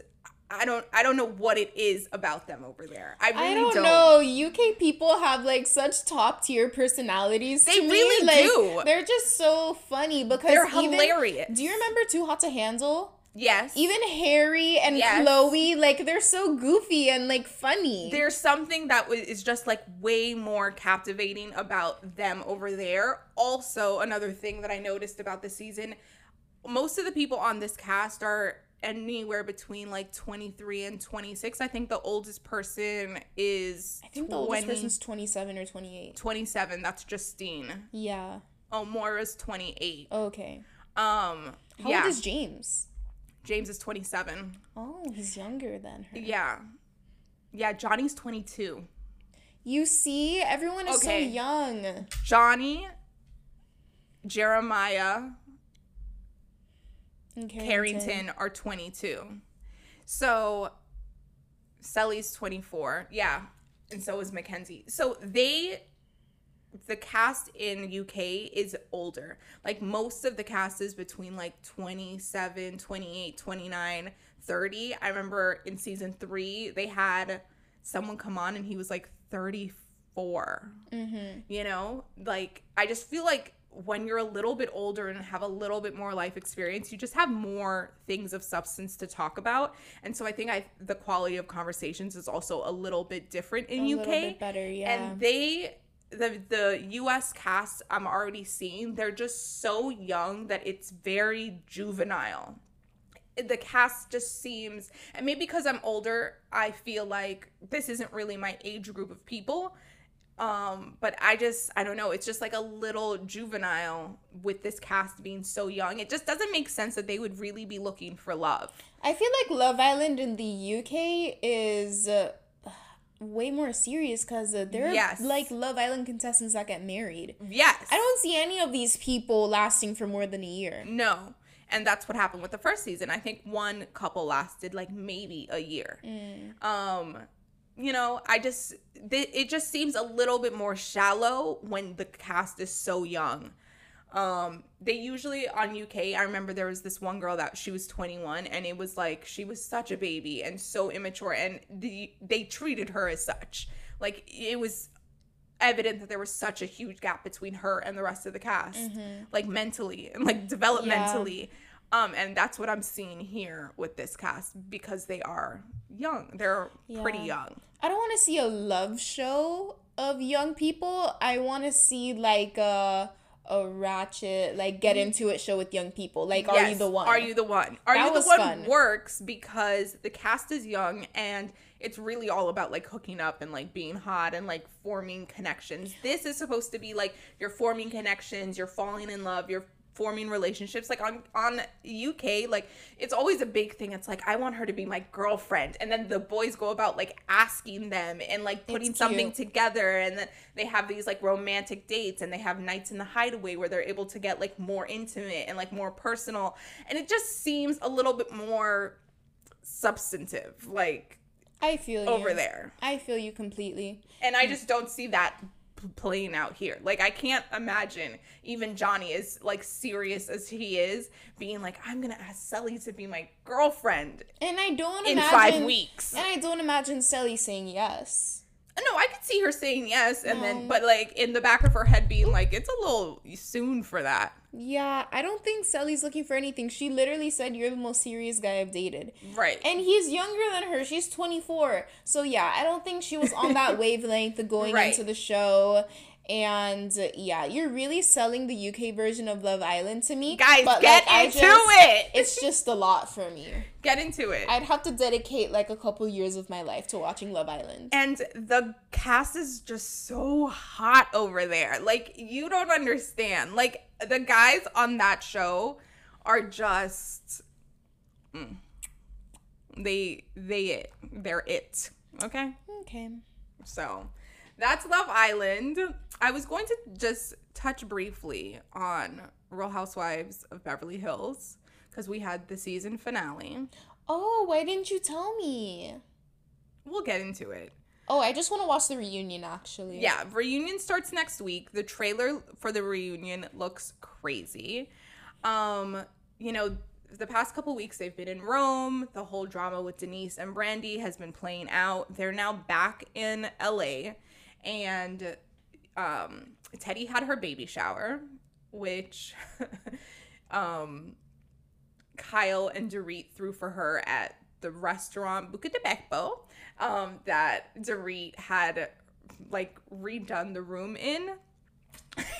A: i don't i don't know what it is about them over there i really
B: I don't,
A: don't,
B: know. UK people have like such top tier personalities.
A: They
B: to me.
A: really
B: like,
A: do.
B: They're just so funny because
A: they're
B: even,
A: hilarious
B: Do you remember Too Hot to Handle?
A: yes
B: Even Harry and
A: Yes.
B: Chloe, like they're so goofy and like funny.
A: there's something that is just like way more captivating about them over there. Also, another thing that I noticed about the season, most of the people on this cast are anywhere between like 23 and 26. I think the oldest person is
B: I think the oldest person's 27 or 28.
A: 27. That's Justine.
B: Yeah.
A: Oh, Moira's 28.
B: Okay.
A: Um,
B: How
A: yeah.
B: old is James?
A: James is 27.
B: Oh, he's younger than her.
A: Yeah. Yeah, Johnny's 22.
B: You see, everyone is
A: Okay.
B: so young.
A: Johnny, Jeremiah,
B: And
A: Carrington are 22. So Cely's 24. Yeah. And so is Mackenzie. So they the cast in UK is older. Like most of the cast is between like 27, 28, 29, 30. I remember in season 3 they had someone come on and he was like 34
B: Mm-hmm.
A: you know like i just feel like when you're a little bit older and have a little bit more life experience you just have more things of substance to talk about. And so i think i the quality of conversations is also a little bit different in
B: A
A: uk
B: little bit better, yeah.
A: and they the the us cast i'm already seeing they're just so young that it's very juvenile. The cast just seems and maybe because i'm older i feel like this isn't really my age group of people um but i just i don't know. It's just like a little juvenile with this cast being so young. It just doesn't make sense that they would really be looking for love.
B: I feel like Love Island in the UK is uh, [SIGHS] way more serious because uh, they're
A: Yes.
B: like Love Island contestants that get married.
A: yes.
B: I don't see any of these people lasting for more than a year.
A: no. And that's what happened with the first season. I think one couple lasted like maybe a year. Um you know i just it just seems a little bit more shallow when the cast is so young. Um they usually on uk i remember there was this one girl that she was 21 and it was like she was such a baby and so immature and the they treated her as such. Like it was evident that there was such a huge gap between her and the rest of the cast. Like mentally and like developmentally um and that's what i'm seeing here with this cast because they are young they're pretty young
B: I don't want to see a love show of young people. I want to see like a a ratchet like get into it show with young people. Like, are you the one?
A: Are you the one? Are
B: That
A: you the one
B: fun.
A: works because the cast is young and it's really all about like hooking up and like being hot and like forming connections. This is supposed to be like you're forming connections, you're falling in love, you're forming relationships. Like on on UK like it's always a big thing. It's like I want her to be my girlfriend. And then the boys go about like asking them and like putting something together. And then they have these like romantic dates and they have nights in the hideaway where they're able to get like more intimate and like more personal. And it just seems a little bit more substantive like
B: I feel
A: over
B: you.
A: there.
B: I feel you completely.
A: and i just don't see that playing out here like i can't imagine even johnny as like serious as he is being like i'm gonna ask Cely to be my girlfriend
B: And I don't
A: in
B: imagine
A: five weeks
B: And I don't imagine Cely saying yes.
A: No i could see her saying yes and then
B: um,
A: but like in the back of her head being like it's a little soon for that
B: Yeah, I don't think Cely's looking for anything. She literally said you're the most serious guy I've dated.
A: right
B: And he's younger than her. She's 24. So yeah, I don't think she was on that [LAUGHS] wavelength going
A: Right.
B: into the show. And yeah, you're really selling the UK version of Love Island to me.
A: guys
B: but,
A: get
B: like,
A: into
B: just-
A: it [LAUGHS]
B: It's just a lot for me.
A: get into it
B: I'd have to dedicate like a couple years of my life to watching Love Island.
A: And the cast is just so hot over there. Like, you don't understand. Like, the guys on that show are just. mm. they, they it. They're it. Okay?
B: Okay.
A: So, that's Love Island. I was going to just touch briefly on Real Housewives of Beverly Hills because we had the season finale.
B: Oh, why didn't you tell me?
A: We'll get into it.
B: Oh, I just want to watch the reunion actually.
A: Yeah, reunion starts next week. The trailer for the reunion looks crazy. Um, you know, the past couple weeks they've been in Rome. The whole drama with Denise and Brandi has been playing out. They're now back in LA and um Teddi had her baby shower, which [LAUGHS] um Kyle and Dorit threw for her at the restaurant Buca di Beppo um, that Dorit had like redone the room in.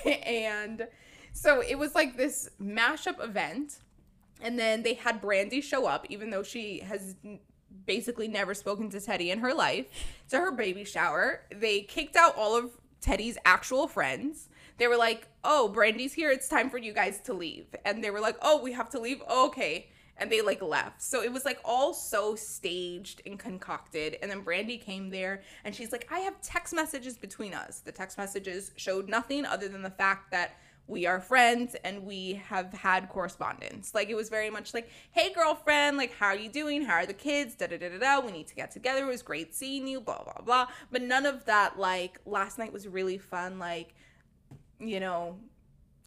A: [LAUGHS] and so it was like this mashup event. And then they had Brandi show up, even though she has basically never spoken to Teddi in her life, to her baby shower. They kicked out all of Teddi's actual friends. They were like, oh, Brandi's here. It's time for you guys to leave. And they were like, oh, we have to leave. Oh, okay. And they like left. So it was like all so staged and concocted. And then Brandi came there and she's like, I have text messages between us. The text messages showed nothing other than the fact that we are friends and we have had correspondence. Like it was very much like, hey girlfriend, like how are you doing? How are the kids? Da da da da da. We need to get together. It was great seeing you. Blah blah blah. But none of that. Like last night was really fun. Like you know,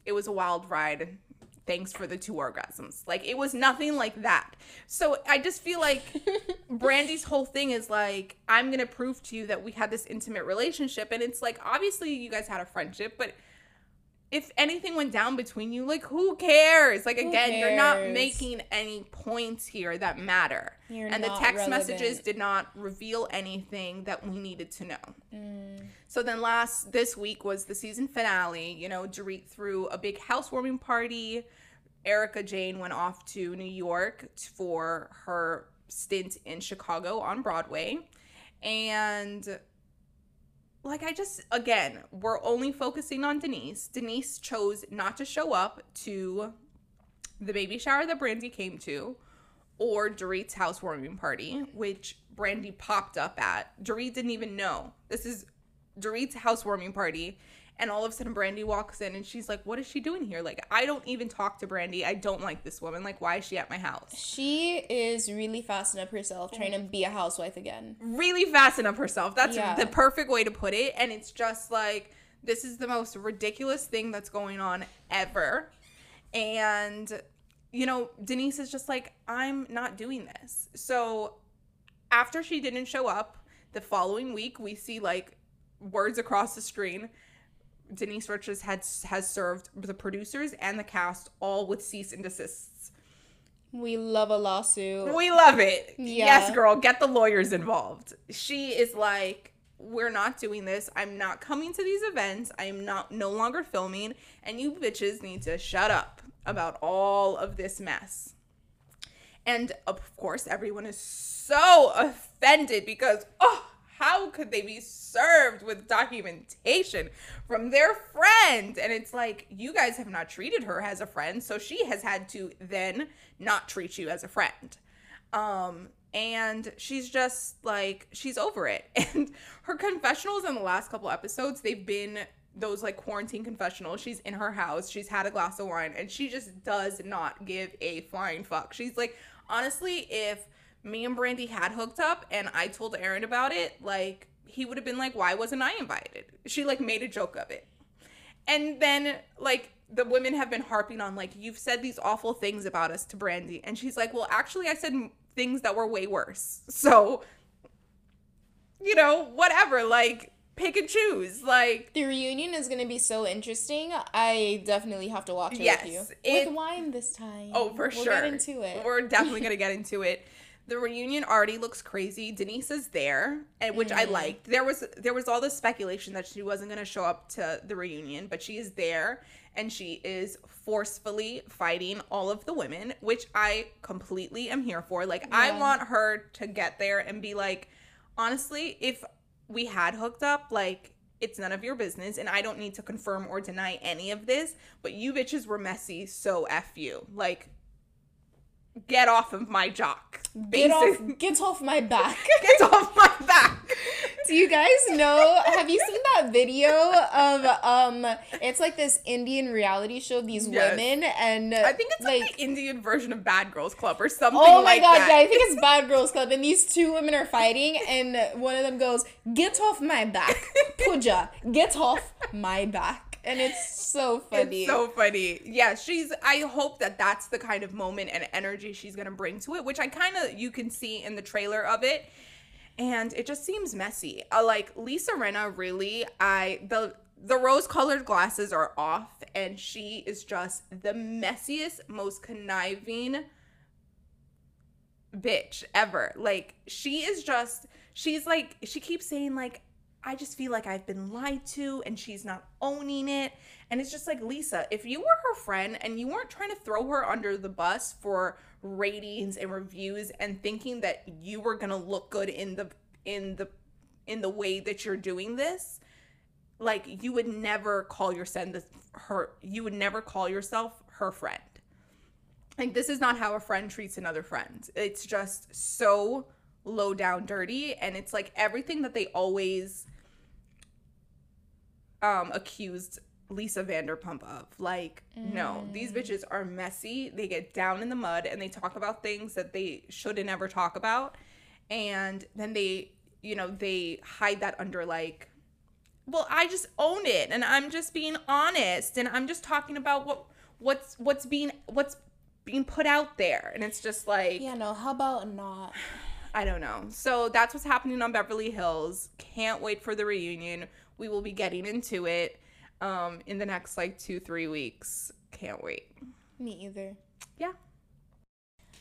A: it was a wild ride. Thanks for the two orgasms. Like it was nothing like that. So I just feel like [LAUGHS] Brandi's whole thing is like, I'm gonna prove to you that we had this intimate relationship. And it's like, obviously you guys had a friendship, but if anything went down between you, like who cares? Like
B: Who
A: again, you're not making any points here that matter.
B: You're
A: and the text messages did not reveal anything that we needed to know.
B: Mm.
A: So then last this week was the season finale. You know, Dorit threw a big housewarming party. Erika Jayne went off to New York for her stint in Chicago on Broadway. And like I just again, we're only focusing on Denise. Denise chose not to show up to the baby shower that Brandi came to or Dorit's housewarming party, which Brandi popped up at. Dorit didn't even know. This is Dorit's housewarming party. And all of a sudden, Brandi walks in and she's like, What is she doing here? Like, I don't even talk to Brandi. I don't like this woman. Like, why is she at my house?
B: She is really fastened up herself trying to be a housewife again.
A: Really fasten up herself. That's
B: Yeah.
A: the perfect way to put it. And it's just like, this is the most ridiculous thing that's going on ever. And, you know, Denise is just like, I'm not doing this. So after she didn't show up, the following week, we see like words across the screen. Denise Richards has has served the producers and the cast all with cease and desists.
B: We love a lawsuit.
A: We love it.
B: Yeah.
A: Yes, girl, get the lawyers involved. She is like, we're not doing this. I'm not coming to these events. I am not no longer filming and you bitches need to shut up about all of this mess. And of course, everyone is so offended because oh, how could they be served with documentation from their friend? And it's like, you guys have not treated her as a friend, so she has had to then not treat you as a friend. Um, and she's just like, she's over it. [LAUGHS] And her confessionals in the last couple episodes, they've been those like quarantine confessionals. She's in her house, she's had a glass of wine, and she just does not give a flying fuck. She's like, honestly, if me and Brandi had hooked up and I told Aaron about it, like he would have been like, why wasn't I invited? She like made a joke of it. And then like the women have been harping on like you've said these awful things about us to Brandi and she's like, "Well, actually I said things that were way worse." [LAUGHS] So you know, whatever, like pick and choose. Like
B: the reunion is gonna be so interesting. I definitely have to watch it yes, with you. It, with wine this time.
A: Oh, for we'll sure. We'll get into it. We're definitely [LAUGHS] gonna get into it. The reunion already looks crazy. Denise is there, and which mm. I liked. There was there was all this speculation that she wasn't going to show up to the reunion, but she is there and she is forcefully fighting all of the women, which I completely am here for. Like yeah. I want her to get there and be like, honestly, if we had hooked up, like it's none of your business and I don't need to confirm or deny any of this, but you bitches were messy, so F you. Like get off of my jock.
B: Get off, get off my back. [LAUGHS]
A: get off my back.
B: Do you guys know? Have you seen that video of um? It's like this Indian reality show. These yes. women and
A: I think it's like, like, the Indian version of Bad Girls Club or something. Oh my like god! That.
B: Yeah, I think [LAUGHS] it's Bad Girls Club, and these two women are fighting, and one of them goes, "Get off my back, [LAUGHS] Puja. Get off my back." And it's so funny.
A: It's so funny. Yeah, she's. I hope that that's the kind of moment and energy she's gonna bring to it, which I kind of you can see in the trailer of it, and it just seems messy. Uh, like Lisa Rinna, really, I the the rose colored glasses are off, and she is just the messiest, most conniving bitch ever. Like she is just. She's like she keeps saying like I just feel like I've been lied to and she's not owning it. And it's just like, Lisa, if you were her friend and you weren't trying to throw her under the bus for ratings and reviews and thinking that you were going to look good in the in the in the way that you're doing this, like you would never call yourself her you would never call yourself her friend. Like this is not how a friend treats another friend. It's just so low down dirty and it's like everything that they always um accused Lisa Vanderpump of. Like, mm. no, these mm. bitches are messy. They get down in the mud and they talk about things that they shouldn't ever talk about. And then they, you know, they hide that under like, well, I just own it and I'm just being honest and I'm just talking about what what's what's being what's being put out there. And it's just like
B: Yeah, no, how about not? [SIGHS]
A: I don't know. So that's what's happening on Beverly Hills. Can't wait for the reunion we will be getting into it um, in the next like two, three weeks. Can't wait.
B: Me either.
A: Yeah.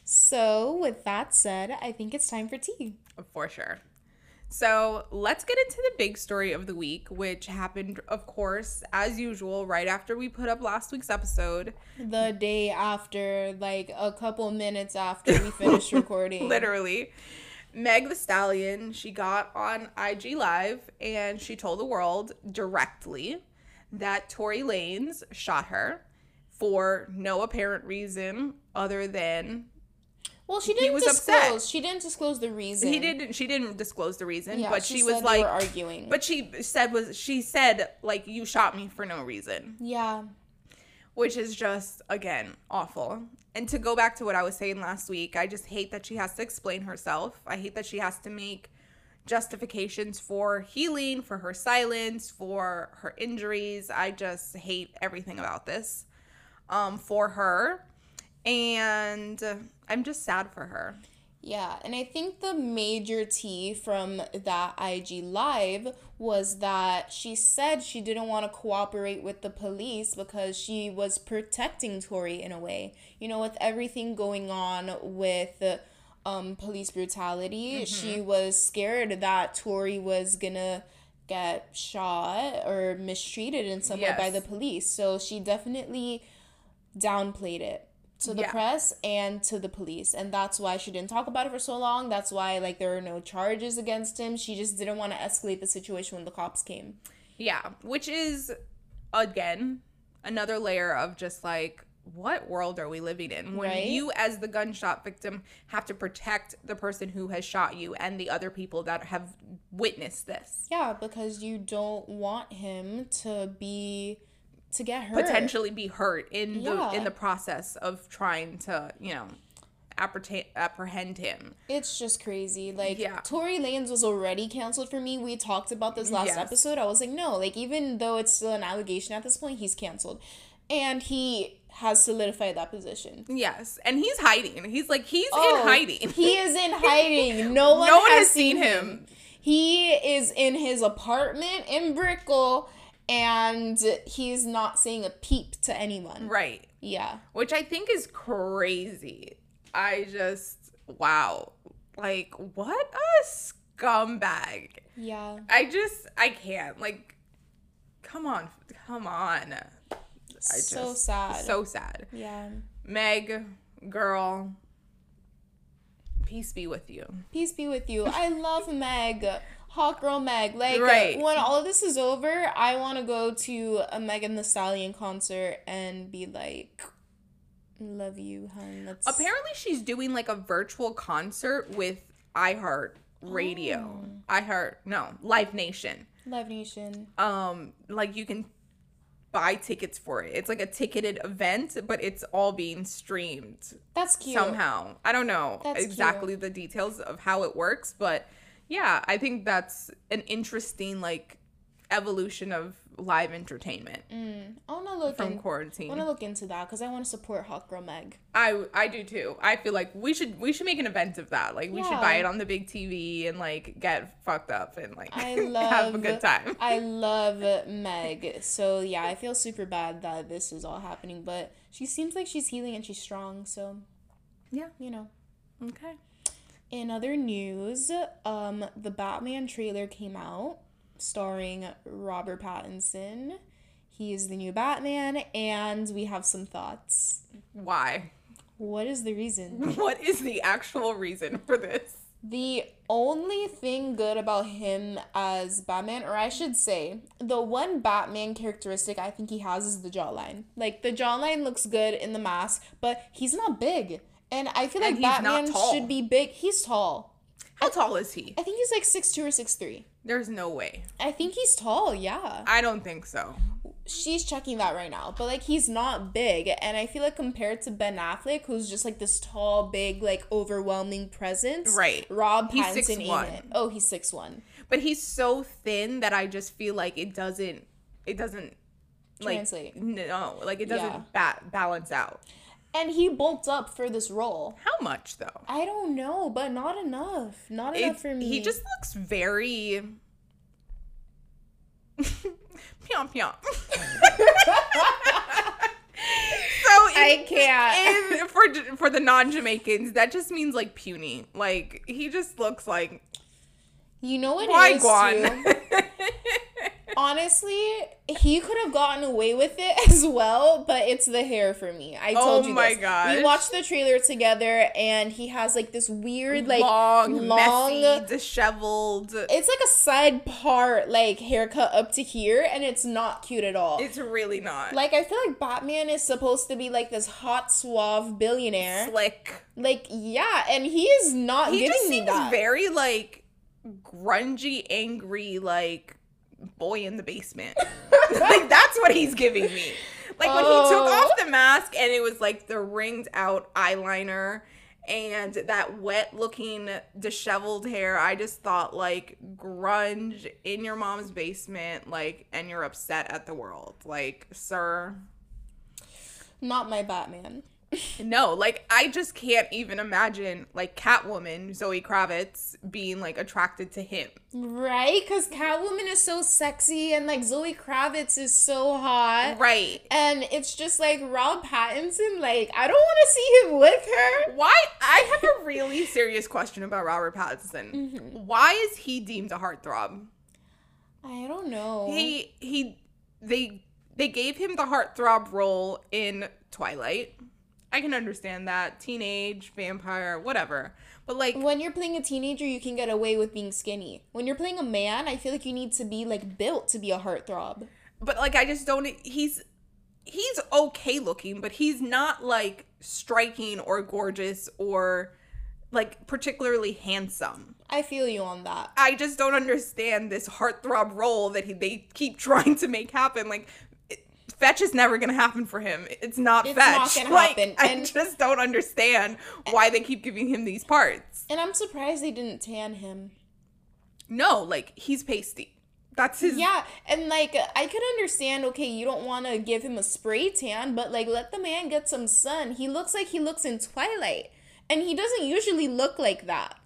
B: So, with that said, I think it's time for tea.
A: For sure. So, let's get into the big story of the week, which happened, of course, as usual, right after we put up last week's episode.
B: The day after, like a couple minutes after we finished [LAUGHS] recording.
A: Literally. Meg Thee Stallion, she got on IG Live and she told the world directly that Tory Lanez shot her for no apparent reason other than
B: well, she didn't disclose. Upset. She didn't disclose the reason.
A: He didn't. She didn't disclose the reason. Yeah, but she, she was like arguing. But she said was she said like you shot me for no reason.
B: Yeah.
A: Which is just again awful. And to go back to what I was saying last week, I just hate that she has to explain herself. I hate that she has to make justifications for healing, for her silence, for her injuries. I just hate everything about this um, for her. And I'm just sad for her.
B: Yeah, and I think the major tea from that IG live was that she said she didn't want to cooperate with the police because she was protecting Tory in a way. You know, with everything going on with um police brutality.
A: Mm-hmm.
B: She was scared that Tory was gonna get shot or mistreated in some way by the police. So she definitely downplayed it to the
A: Yeah.
B: press and to the police. And that's why she didn't talk about it for so long. That's why like there are no charges against him. She just didn't want to escalate the situation when the cops came.
A: Yeah, which is again another layer of just like what world are we living in when
B: Right.
A: you as the gunshot victim have to protect the person who has shot you and the other people that have witnessed this
B: Yeah, because you don't want him to be to get hurt.
A: potentially be hurt in
B: Yeah.
A: the in the process of trying to you know apprehend apprehend him
B: It's just crazy. Like
A: Yeah.
B: Tory Lanez was already canceled for me. We talked about this last
A: Yes.
B: episode. I was like, no, like even though it's still an allegation at this point, he's canceled. And he has solidified that position.
A: yes and he's hiding he's like he's
B: Oh,
A: in hiding
B: He is in [LAUGHS] hiding. No one,
A: No one
B: has,
A: has
B: seen
A: seen
B: him.
A: him.
B: He is in his apartment in Brickell and he's not saying a peep to anyone.
A: right
B: Yeah.
A: which I think is crazy. I just wow, like what a scumbag.
B: Yeah.
A: I just I can't like. Come on, come on. I
B: so
A: just-
B: sad.
A: So sad.
B: yeah.
A: Meg, girl, peace be with you.
B: Peace be with you. I love Meg. Hot girl Meg. Like
A: Right.
B: when all of this is over, I want to go to a Megan Thee Stallion concert and be like, "Love you, hun." Let's
A: Apparently, she's doing like a virtual concert with iHeart Radio.
B: Oh.
A: iHeart, no, Live Nation.
B: Love Nation.
A: um like you can buy tickets for it. It's like a ticketed event, but it's all being streamed
B: That's cute.
A: somehow. I don't know
B: That's
A: exactly the details of how it works, but yeah, I think that's an interesting like evolution of live entertainment
B: Mm, I want to look
A: from
B: in,
A: quarantine.
B: I want to look into that because I want to support Hot Girl Meg.
A: I I do too. I feel like we should we should make an event of that. Like we should buy it on the big TV and like get fucked up and like
B: I love [LAUGHS]
A: have a good time.
B: I [LAUGHS] love Meg. So yeah, I feel super bad that this is all happening, but she seems like she's healing and she's strong. So
A: Yeah.
B: you know.
A: Okay.
B: In other news, um, the Batman trailer came out, starring Robert Pattinson. He is the new Batman, and we have some thoughts.
A: Why?
B: What is the reason? [LAUGHS]
A: What is the actual reason for this?
B: The only thing good about him as Batman, or I should say, the one Batman characteristic I think he has is the jawline. Like, the jawline looks good in the mask, but he's not big. And I feel
A: And
B: like Batman should be big. He's tall.
A: How tall is he?
B: I think he's like 6'2 or 6'3.
A: There's no way.
B: I think he's tall, yeah.
A: I don't think so.
B: She's checking that right now. But like he's not big. And I feel like compared to Ben Affleck, who's just like this tall, big, like overwhelming presence.
A: Right.
B: Rob
A: He's
B: Pattinson ain't
A: 6'1".
B: it. Oh, he's six one.
A: But he's so thin that I just feel like it doesn't it doesn't like
B: Translate.
A: no, like it doesn't
B: Yeah.
A: ba- balance out.
B: And he bulked up for this role.
A: How much though?
B: I don't know, but not enough. Not enough
A: It-
B: for me.
A: He just looks very [LAUGHS] Pyom pyom. [LAUGHS] so in-
B: I can't.
A: in- for for the non-Jamaicans, that just means like puny. Like he just looks like
B: You know what
A: why
B: it is too? [LAUGHS] Honestly, he could have gotten away with it [LAUGHS] as well, but it's the hair for me. I oh told
A: Oh
B: you
A: my
B: this.
A: gosh.
B: We watched the trailer together, and he has like this weird, like
A: long,
B: long.
A: messy, disheveled.
B: It's like a side part, like haircut up to here, and it's not cute at all.
A: It's really not
B: like I feel like Batman is supposed to be like this hot, suave billionaire.
A: slick.
B: Like yeah, and he is not
A: He
B: giving
A: just
B: me
A: seems
B: that.
A: very like grungy, angry, like boy in the basement. [LAUGHS] like that's what he's giving me. Like when he took
B: Oh.
A: off the mask and it was like the ringed out eyeliner and that wet looking disheveled hair, I just thought like grunge in your mom's basement, like, and you're upset at the world. Like, sir.
B: not my Batman.
A: No, like I just can't even imagine like Catwoman, Zoe Kravitz, being like attracted to him.
B: Right? Because Catwoman is so sexy and like Zoe Kravitz is so hot.
A: Right.
B: And it's just like Rob Pattinson, like, I don't want to see him with her.
A: Why? I have a really serious question about Robert Pattinson.
B: Mm-hmm.
A: Why is he deemed a heartthrob?
B: I don't know.
A: He he they they gave him the heartthrob role in Twilight. I can understand that. Teenage, vampire, whatever. But like
B: when you're playing a teenager, you can get away with being skinny. When you're playing a man, I feel like you need to be like built to be a heartthrob.
A: but like I just don't he's he's okay looking, but he's not like striking or gorgeous or like particularly handsome.
B: I feel you on that.
A: I just don't understand this heartthrob role that he, they keep [LAUGHS] trying to make happen. Like, fetch is never gonna happen for him. It's not
B: It's
A: fetch.
B: not gonna
A: like,
B: happen,
A: I
B: and-
A: just don't understand why they keep giving him these parts.
B: And I'm surprised they didn't tan him.
A: No, like he's pasty. That's his.
B: Yeah, and like I could understand, okay, you don't want to give him a spray tan, but like let the man get some sun. He looks like he looks in Twilight, and he doesn't usually look like that.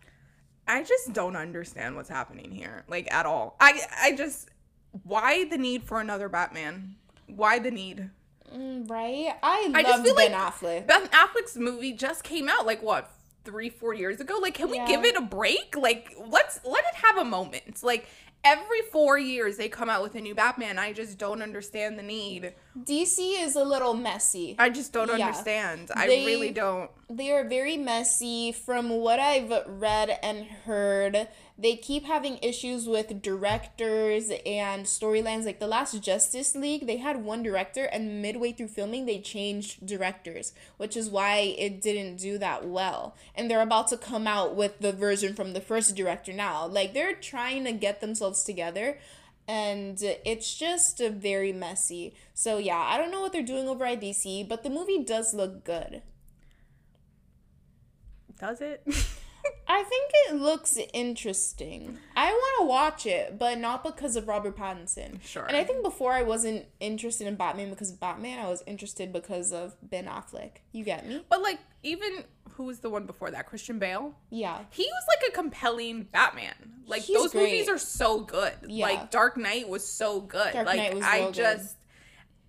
A: I just don't understand what's happening here, like at all. I I just why the need for another Batman? Why the need?
B: Mm, right? I,
A: I
B: love
A: just feel
B: Ben
A: like
B: Affleck.
A: Ben Affleck's movie just came out like what three four years ago. Like, can we
B: Yeah.
A: give it a break? Like, let's let it have a moment. Like every four years they come out with a new Batman. I just don't understand the need.
B: DC is a little messy.
A: I just don't
B: Yeah.
A: understand. I
B: They-
A: really don't.
B: They are very messy from what I've read and heard. They keep having issues with directors and storylines. Like the last Justice League, they had one director, and midway through filming, they changed directors, which is why it didn't do that well. And they're about to come out with the version from the first director now. Like they're trying to get themselves together. And it's just very messy. So, yeah, I don't know what they're doing over at DC, but the movie does look good.
A: Does it? [LAUGHS]
B: I think it looks interesting. I want to watch it, but not because of Robert Pattinson.
A: Sure.
B: And I think before I wasn't interested in Batman because of Batman. I was interested because of Ben Affleck. You get me?
A: but like even who was the one before that? Christian Bale.
B: Yeah.
A: He was like a compelling Batman. Like
B: He's
A: those movies are so good.
B: Yeah.
A: Like Dark Knight was so good.
B: Dark
A: like
B: Knight was
A: I
B: real good.
A: just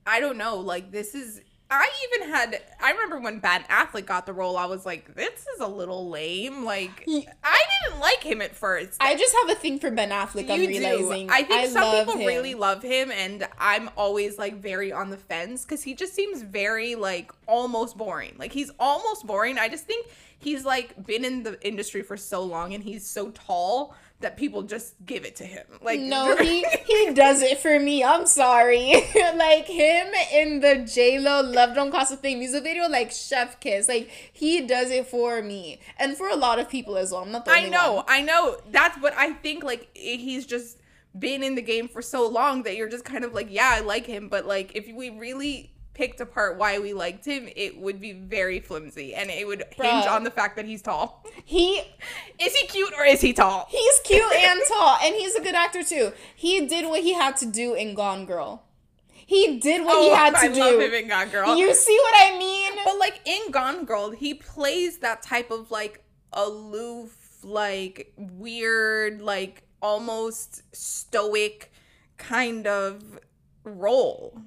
A: I don't know, like this is I even had I remember when Ben Affleck got the role, I was like, this is a little lame. Like I didn't like him at first.
B: I just have a thing for Ben Affleck. I'm
A: you
B: realizing.
A: do. I think some people
B: him.
A: really love him, and I'm always like very on the fence because he just seems very like almost boring. Like he's almost boring. I just think he's like been in the industry for so long, and he's so tall that people just give it to him. Like
B: No, [LAUGHS] he he does it for me. I'm sorry. [LAUGHS] like him in the J Lo Love Don't Cost a Thing music video, like Chef Kiss. Like he does it for me and for a lot of people as well. I'm not the
A: I
B: only
A: know,
B: one.
A: I know. That's what I think. Like he's just been in the game for so long that you're just kind of like, yeah, I like him, but like if we really picked apart why we liked him, it would be very flimsy, and it would hinge on the fact that he's tall.
B: He [LAUGHS]
A: Is he cute or is he tall?
B: he's cute [LAUGHS] and tall, and he's a good actor too. He did what he had to do in Gone Girl. He did what he oh, had [LAUGHS] to
A: Oh, I
B: do.
A: love him in Gone Girl.
B: You see what I mean?
A: but like in Gone Girl, he plays that type of like aloof, like weird, like almost stoic kind of role.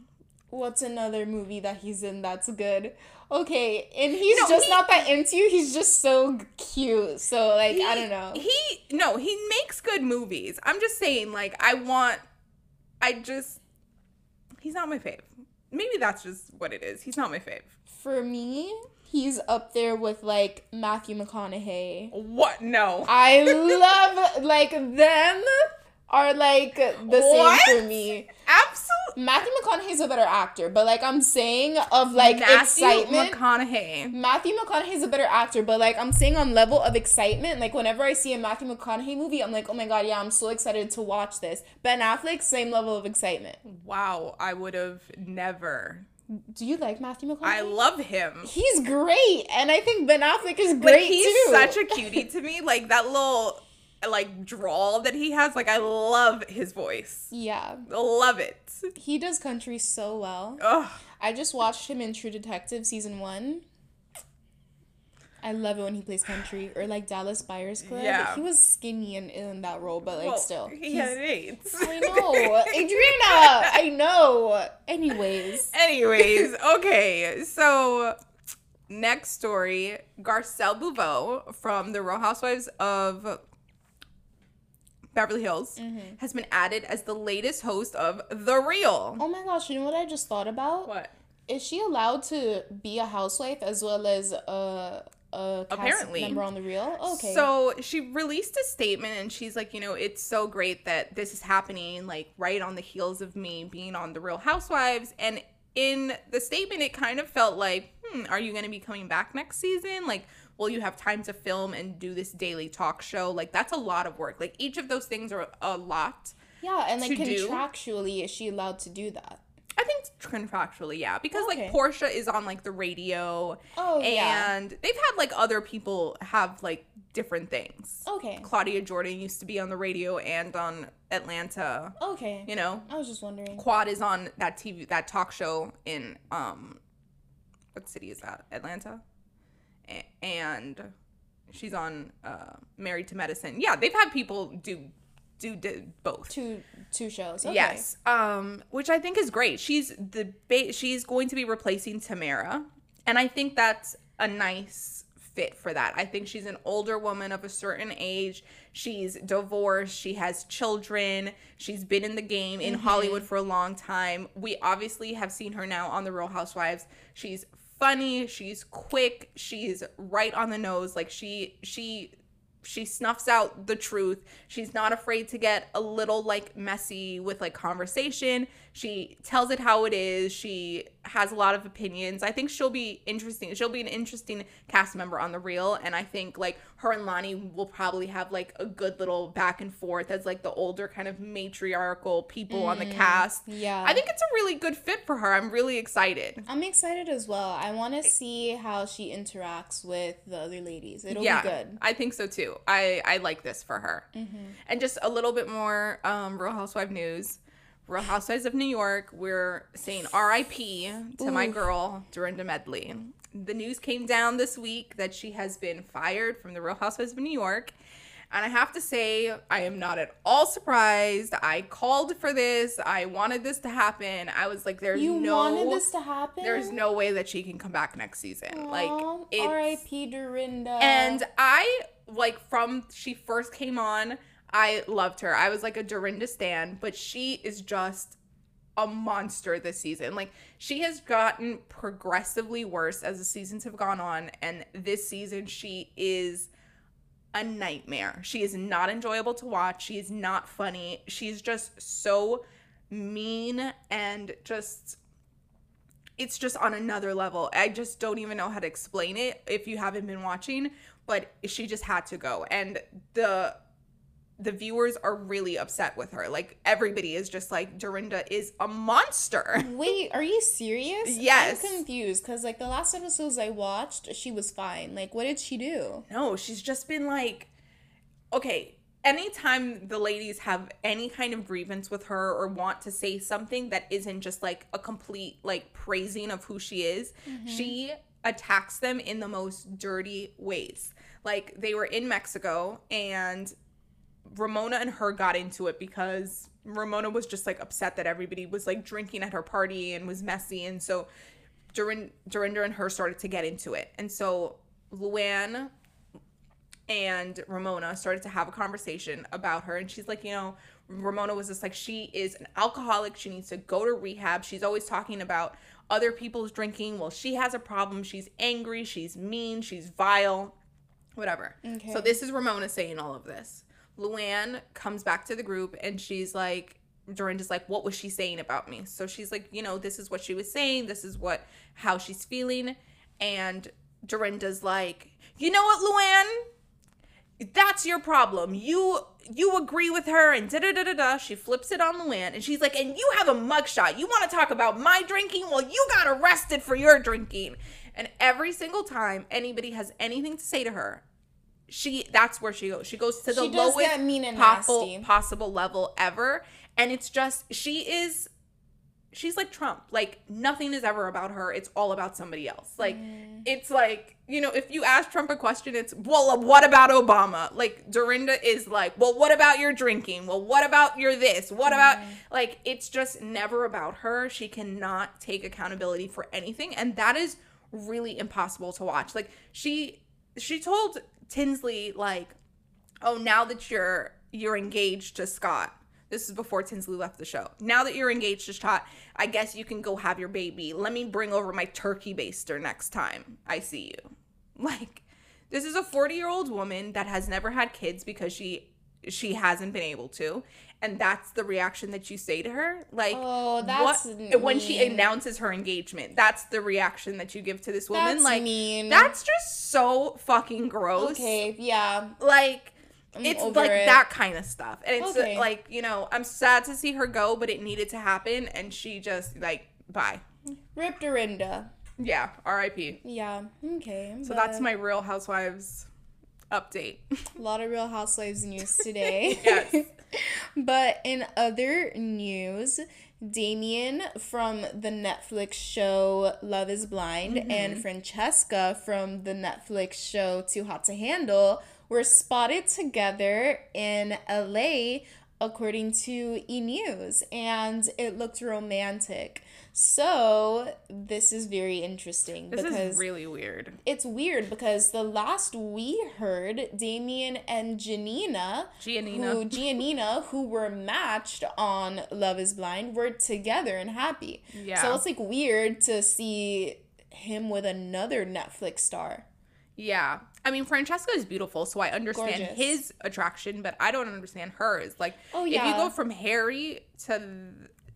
B: What's another movie that he's in that's good? Okay, and he's
A: No,
B: just
A: he-
B: not that into you. He's just so cute. So like I don't know.
A: He no, he makes good movies. I'm just saying, like, I want I just he's not my fave. Maybe that's just what it is. He's not my fave.
B: For me, he's up there with like Matthew McConaughey.
A: What? No.
B: I [LAUGHS] love like them are like the
A: What?
B: same for me.
A: Absolutely.
B: Matthew McConaughey's a better actor, but like I'm saying of like excitement.
A: Matthew
B: excitement.
A: McConaughey.
B: Matthew McConaughey's a better actor, but like I'm saying on level of excitement, like whenever I see a Matthew McConaughey movie, I'm like, oh my god, yeah, I'm so excited to watch this. Ben Affleck, same level of excitement.
A: Wow, I would have never.
B: Do you like Matthew McConaughey?
A: I love him.
B: He's great, and I think Ben Affleck is
A: Like
B: great
A: he's
B: too.
A: such a cutie to me. Like that little like drawl that he has. Like I love his voice.
B: yeah,
A: Love it.
B: he does country so well.
A: Ugh.
B: I just watched him in True Detective season one. I love it when he plays country or like Dallas Buyers Club.
A: Yeah.
B: He was skinny in, in that role, but like
A: Well,
B: still.
A: he had AIDS.
B: I know. Adriana, [LAUGHS] I know. Anyways.
A: Anyways, [LAUGHS] okay, so next story Garcelle Beauvais from the Real Housewives of Beverly Hills
B: Mm-hmm.
A: has been added as the latest host of The Real.
B: Oh my gosh, you know what I just thought about?
A: What?
B: Is she allowed to be a housewife as well as a a cast
A: Apparently.
B: member on the real? Okay.
A: So she released a statement and she's like, you know, it's so great that this is happening, like right on the heels of me being on The Real Housewives. And in the statement, it kind of felt like, hmm, are you going to be coming back next season? Like, will you have time to film and do this daily talk show? Like, that's a lot of work. Like, each of those things are a lot.
B: yeah, and like
A: to do.
B: contractually, is she allowed to do that?
A: I think contractually, yeah, because
B: Okay.
A: like Porsha is on like the radio,
B: Oh yeah.
A: and they've had like other people have like different things.
B: Okay.
A: Claudia Jordan used to be on the radio and on Atlanta.
B: Okay.
A: You know,
B: I was just wondering.
A: Quad is on that TV that talk show in um, what city is that? Atlanta, and she's on uh, Married to Medicine. Yeah, they've had people do do, do both.
B: Two two shows. Okay.
A: Yes, um, which I think is great. She's the ba- she's going to be replacing Tamera, and I think that's a nice fit for that. I think she's an older woman of a certain age. She's divorced. She has children. She's been in the game in Hollywood for a long time. We obviously have seen her now on The Real Housewives. She's funny. She's quick. She's right on the nose. Like she she she snuffs out the truth. She's not afraid to get a little like messy with like conversation. She tells it how it is. She has a lot of opinions. I think she'll be interesting. She'll be an interesting cast member on the real and I think like her and Loni will probably have like a good little back and forth as like the older kind of matriarchal people on the cast.
B: yeah.
A: I think it's a really good fit for her. I'm really excited.
B: I'm excited as well. I want to see how she interacts with the other ladies. It'll
A: yeah,
B: be good.
A: I think so too. I I like this for her. And just a little bit more um, Real Housewife news. Real Housewives of New York. We're saying R.I.P. to my girl Dorinda Medley. The news came down this week that she has been fired from the Real Housewives of New York. And I have to say, I am not at all surprised. I called for this. I wanted this to happen. I was like, there's
B: You
A: no
B: wanted this to happen?
A: there's no way that she can come back next season. like it's
B: R.I.P. Dorinda.
A: and I like from she first came on, I loved her. I was like a Dorinda stan, but she is just a monster this season. Like she has gotten progressively worse as the seasons have gone on, and this season she is a nightmare. She is not enjoyable to watch. She is not funny. She's just so mean and just it's just on another level. I just don't even know how to explain it if you haven't been watching, but she just had to go. And the the viewers are really upset with her. Like everybody is just like Dorinda is a monster. [LAUGHS]
B: Wait, are you serious?
A: Yes.
B: I'm confused because like the last episodes I watched, she was fine. Like, what did she do?
A: No, she's just been like, okay, anytime the ladies have any kind of grievance with her or want to say something that isn't just like a complete like praising of who she is, mm-hmm. she attacks them in the most dirty ways. Like they were in Mexico and Ramona and her got into it because Ramona was just like upset that everybody was like drinking at her party and was messy. And so Dorin- Dorinda and her started to get into it. And so Luann and Ramona started to have a conversation about her. And she's like, you know, Ramona was just like, she is an alcoholic. She needs to go to rehab. She's always talking about other people's drinking. Well, she has a problem. She's angry. She's mean. She's vile. Whatever.
B: Okay.
A: So this is Ramona saying all of this. Luann comes back to the group and she's like, Dorinda's like, what was she saying about me? So she's like, you know, this is what she was saying. This is what, how she's feeling. And Dorinda's like, you know what, Luann? That's your problem. You you agree with her and da da da da da. She flips it on Luann and she's like, and you have a mugshot. You want to talk about my drinking? Well, you got arrested for your drinking. And every single time anybody has anything to say to her, she that's where she goes. She goes to the lowest
B: mean and
A: possible
B: nasty.
A: possible level ever. And it's just she is she's like Trump. Like nothing is ever about her. It's all about somebody else. Like
B: Mm.
A: it's like, you know, if you ask Trump a question, it's, well, what about Obama? Like Dorinda is like, well, what about your drinking? Well, what about your this? What about
B: Mm.
A: like it's just never about her. She cannot take accountability for anything and that is really impossible to watch. Like she she told Tinsley like, "Oh, now that you're you're engaged to Scott, this is before Tinsley left the show. Now that you're engaged to Scott, I guess you can go have your baby. Let me bring over my turkey baster next time I see you. [LAUGHS] Like, this is a 40 year old woman that has never had kids because she she hasn't been able to and that's the reaction that you say to her like
B: Oh, that's
A: what when she announces her engagement that's the reaction that you give to this woman
B: That's
A: like
B: mean.
A: that's just so fucking gross
B: okay. Yeah.
A: like
B: I'm
A: it's like
B: it.
A: that kind of stuff and it's
B: Okay.
A: like you know i'm sad to see her go but it needed to happen and she just like bye
B: Rip Dorinda.
A: yeah rip
B: Yeah. Okay.
A: so that's my real housewives update
B: A lot of Real Housewives news [LAUGHS] today.
A: Yes. [LAUGHS]
B: but in other news, Damien from the Netflix show Love is Blind
A: Mm-hmm.
B: and Francesca from the Netflix show Too Hot to Handle were spotted together in LA according to E News and it looked romantic. So, this is very interesting
A: this
B: because
A: is really weird
B: it's weird because the last we heard, Damien and Janina,
A: Giannina.
B: who Giannina, who were matched on Love Is Blind, were together and happy.
A: Yeah.
B: So it's like weird to see him with another Netflix star.
A: Yeah. I mean, Francesca is beautiful, so I understand
B: Gorgeous.
A: his attraction, but I don't understand hers. Like,
B: Oh, yeah.
A: if you go from Harry to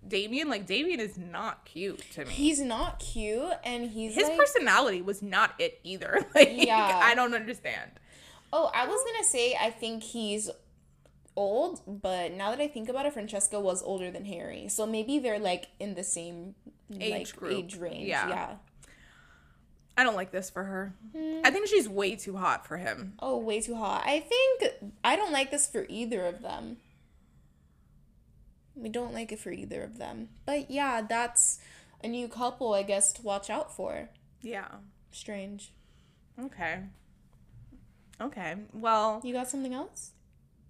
A: Damien, like, Damien is not cute to me.
B: He's not cute and he's
A: His
B: like,
A: personality was not it either. [LAUGHS] Like,
B: Yeah.
A: I don't understand.
B: Oh, I was gonna say I think he's old, but now that I think about it, Francesca was older than Harry. So maybe they're like in the same
A: Age
B: like
A: group.
B: age range.
A: Yeah.
B: yeah.
A: I don't like this for her.
B: Hmm.
A: I think she's way too hot for him.
B: Oh, way too hot. I think I don't like this for either of them. We don't like it for either of them. But yeah, that's a new couple, I guess, to watch out for.
A: Yeah.
B: Strange.
A: Okay. Okay. Well,
B: You got something else?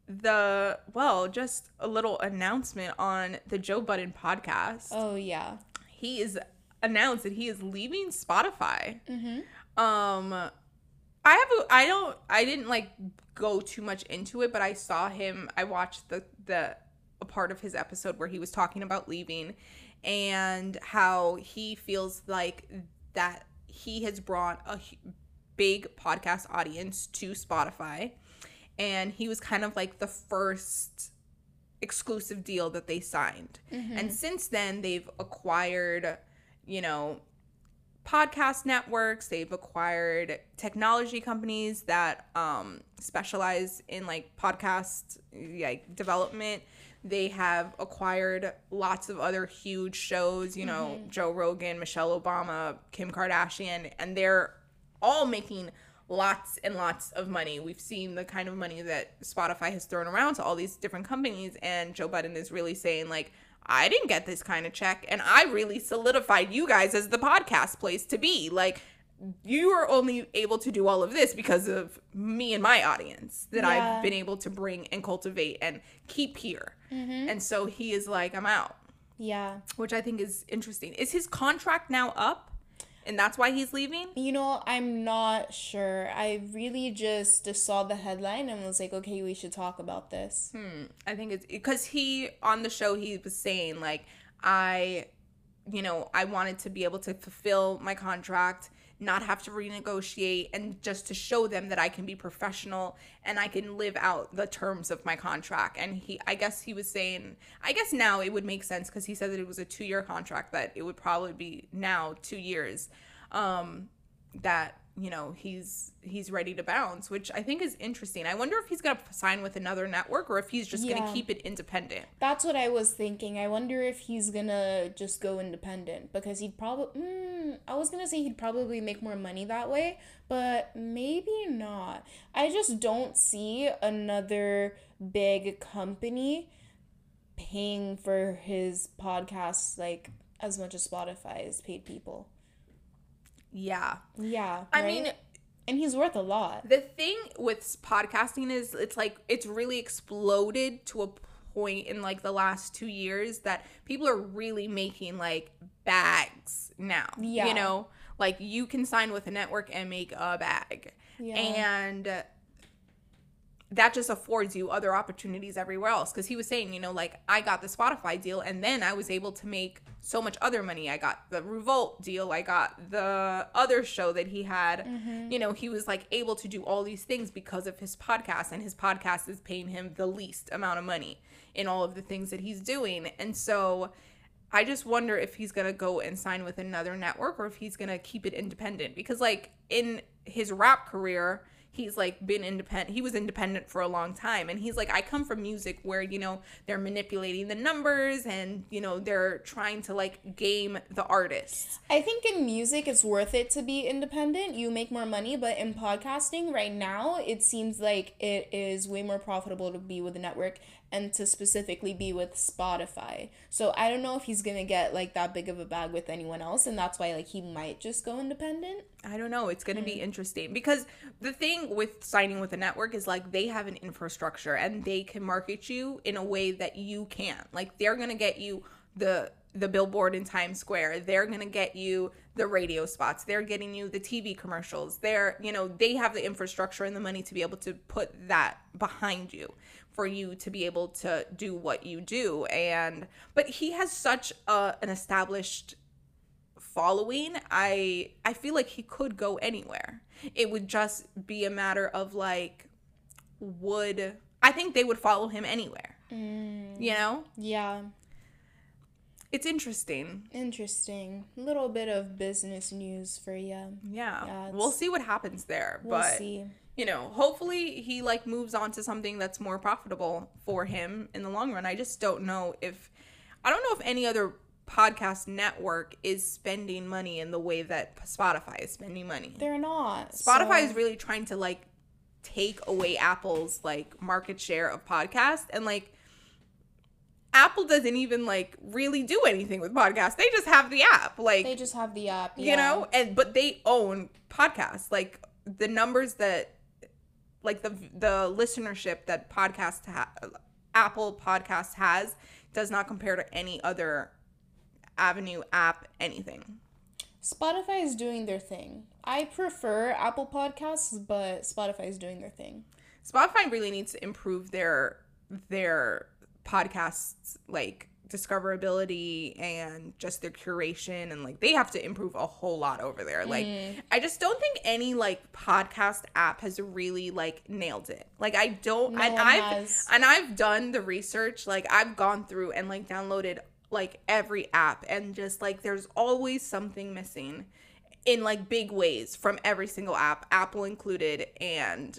A: the well, just a little announcement on the Joe Budden podcast.
B: Oh yeah.
A: he is announced that he is leaving Spotify.
B: Mm-hmm.
A: Um, I have a, I don't I didn't like go too much into it, but I saw him. I watched the the a part of his episode where he was talking about leaving and how he feels like that he has brought a big podcast audience to Spotify and he was kind of like the first exclusive deal that they signed. And since then, they've acquired, you know, podcast networks, they've acquired technology companies that um, specialize in like podcast like development. They have acquired lots of other huge shows, you know, mm-hmm. Joe Rogan, Michelle Obama, Kim Kardashian, and they're all making lots and lots of money. We've seen the kind of money that Spotify has thrown around to all these different companies, and Joe Budden is really saying, like, I didn't get this kind of check, and I really solidified you guys as the podcast place to be. Like, you are only able to do all of this because of me and my audience that
B: Yeah.
A: I've been able to bring and cultivate and keep here. Mm-hmm. And so he is like, I'm out,
B: Yeah.
A: which I think is interesting. Is his contract now up? And that's why he's leaving?
B: You know, I'm not sure. I really just saw the headline and was like, okay, we should talk about this. Hmm.
A: I think it's because he on the show he was saying like I, you know, I wanted to be able to fulfill my contract, not have to renegotiate, and just to show them that I can be professional and I can live out the terms of my contract. And he, I guess he was saying, I guess now it would make sense because he said that it was a two year contract that it would probably be now two years. Um, that you know he's he's ready to bounce which i think is interesting i wonder if he's gonna sign with another network or if he's just
B: Yeah.
A: gonna keep it independent
B: That's what I was thinking. I wonder if he's gonna just go independent because he'd probably. Mm, I was gonna say he'd probably make more money that way, but maybe not. I just don't see another big company paying for his podcast like as much as Spotify has paid people.
A: Yeah.
B: Yeah.
A: I
B: right?
A: mean,
B: and he's worth a lot.
A: the thing with podcasting is it's like it's really exploded to a point in like the last 2 years that people are really making like bags now.
B: Yeah.
A: You know, like you can sign with a network and make a bag.
B: Yeah.
A: And that just affords you other opportunities everywhere else. Because he was saying you know like i got the spotify deal and then i was able to make so much other money. I got the revolt deal i got the other show that he had. Mm-hmm. You know he was like able to do all these things because of his podcast and his podcast is paying him the least amount of money in all of the things that he's doing. And so I just wonder if he's gonna go and sign with another network or if he's gonna keep it independent. Because like in his rap career he's like been independent he was independent for a long time and he's like I come from music where you know they're manipulating the numbers and you know they're trying to like game the artists
B: I think in music it's worth it to be independent. You make more money, but in podcasting right now, it seems like it is way more profitable to be with a network and to specifically be with Spotify. So I don't know if he's going to get like that big of a bag with anyone else and that's why like he might just go independent.
A: I don't know. It's going to be hmm. interesting because the thing with signing with a network is like they have an infrastructure and they can market you in a way that you can't. Like they're going to get you the the billboard in Times Square. They're going to get you the radio spots. They're getting you the TV commercials. They're, you know, they have the infrastructure and the money to be able to put that behind you for you to be able to do what you do. And but he has such a, an established following i i feel like he could go anywhere it would just be a matter of like would i think they would follow him anywhere mm. you know
B: Yeah,
A: it's interesting
B: interesting. Little bit of business news for you.
A: yeah,
B: Yeah,
A: we'll see what happens there
B: We'll
A: but
B: see.
A: You know hopefully he like moves on to something that's more profitable for him in the long run i just don't know if i don't know if any other podcast network is spending money in the way that spotify is spending money
B: They're not.
A: Spotify
B: so-
A: is really trying to like take away Apple's like market share of podcasts and like Apple doesn't even like really do anything with podcasts. They just have the app. Like
B: They just have the app.
A: you know, and but they own podcasts. Like the numbers that like the the listenership that podcast ha- Apple Podcast has does not compare to any other avenue app anything.
B: Spotify is doing their thing. I prefer Apple Podcasts, but Spotify is doing their thing.
A: Spotify really needs to improve their their podcasts like discoverability and just their curation and like they have to improve a whole lot over there. Like mm. I just don't think any like podcast app has really like nailed it. Like I don't
B: No
A: and I've
B: has.
A: and I've done the research. Like I've gone through and like downloaded like every app and just like there's always something missing in like big ways from every single app, Apple included, and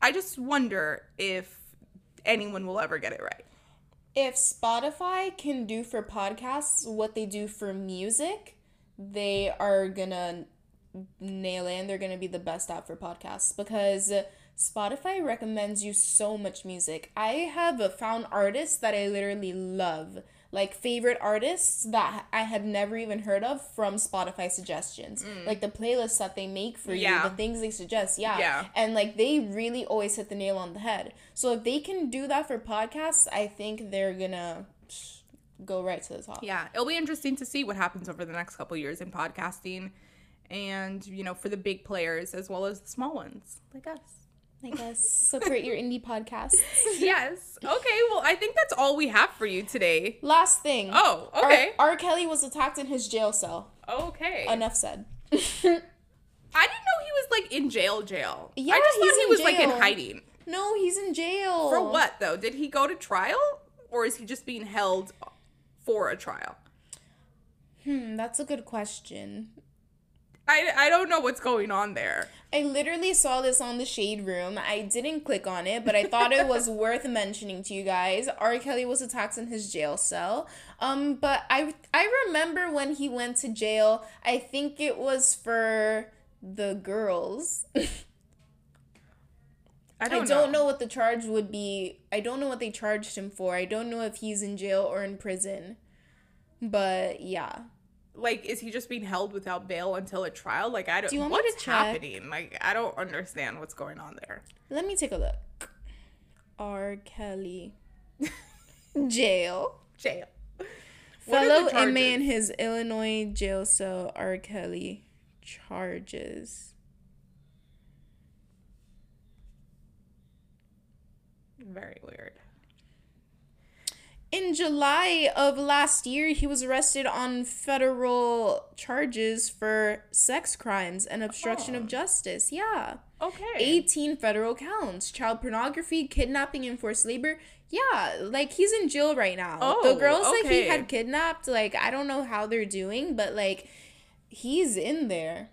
A: I just wonder if anyone will ever get it right.
B: If Spotify can do for podcasts what they do for music, they are gonna nail it and they're gonna be the best app for podcasts because Spotify recommends you so much music. I have found artists that I literally love, like favorite artists that I had never even heard of from Spotify suggestions. Like the playlists that they make for
A: Mm. Yeah.
B: you, the things they suggest. Yeah.
A: Yeah.
B: And like they really always hit the nail on the head. So if they can do that for podcasts, I think they're gonna go right to the top.
A: Yeah, it'll be interesting to see what happens over the next couple years in podcasting and, you know, for the big players as well as the small ones like us.
B: I guess support your indie podcasts. [LAUGHS]
A: yes. Okay, well, I think that's all we have for you today.
B: Last thing.
A: Oh, okay.
B: R. Kelly was attacked in his jail cell.
A: Okay.
B: Enough said.
A: I didn't know he was like in jail jail.
B: Yeah,
A: I just thought he was like in hiding.
B: no, he's in jail.
A: For what though? Did he go to trial or is he just being held for a trial?
B: Hmm, that's a good question.
A: I, I don't know what's going on there.
B: I literally saw this on the Shade Room. I didn't click on it, but I thought it was [LAUGHS] worth mentioning to you guys. R. Kelly was attacked in his jail cell. Um, but I I remember when he went to jail. I think it was for the girls. [LAUGHS]
A: I don't,
B: I
A: don't, know.
B: know. what the charge would be. I don't know what they charged him for. I don't know if he's in jail or in prison. But yeah.
A: Like is he just being held without bail until a trial? Like I don't.
B: Do you want me to
A: what's
B: check?
A: happening? Like I don't understand what's going on there.
B: Let me take a look. R. Kelly. [LAUGHS] Jail.
A: Jail. What
B: Fellow inmate in his Illinois jail cell, R. Kelly. Charges.
A: Very weird.
B: In July of last year, he was arrested on federal charges for sex crimes and obstruction
A: Oh.
B: of justice. Yeah.
A: Okay.
B: 18 federal counts child pornography, kidnapping, and forced labor. Yeah, like he's in jail right now.
A: Oh, the
B: girls that he had kidnapped, like, I don't know how they're doing, but like, he's in there.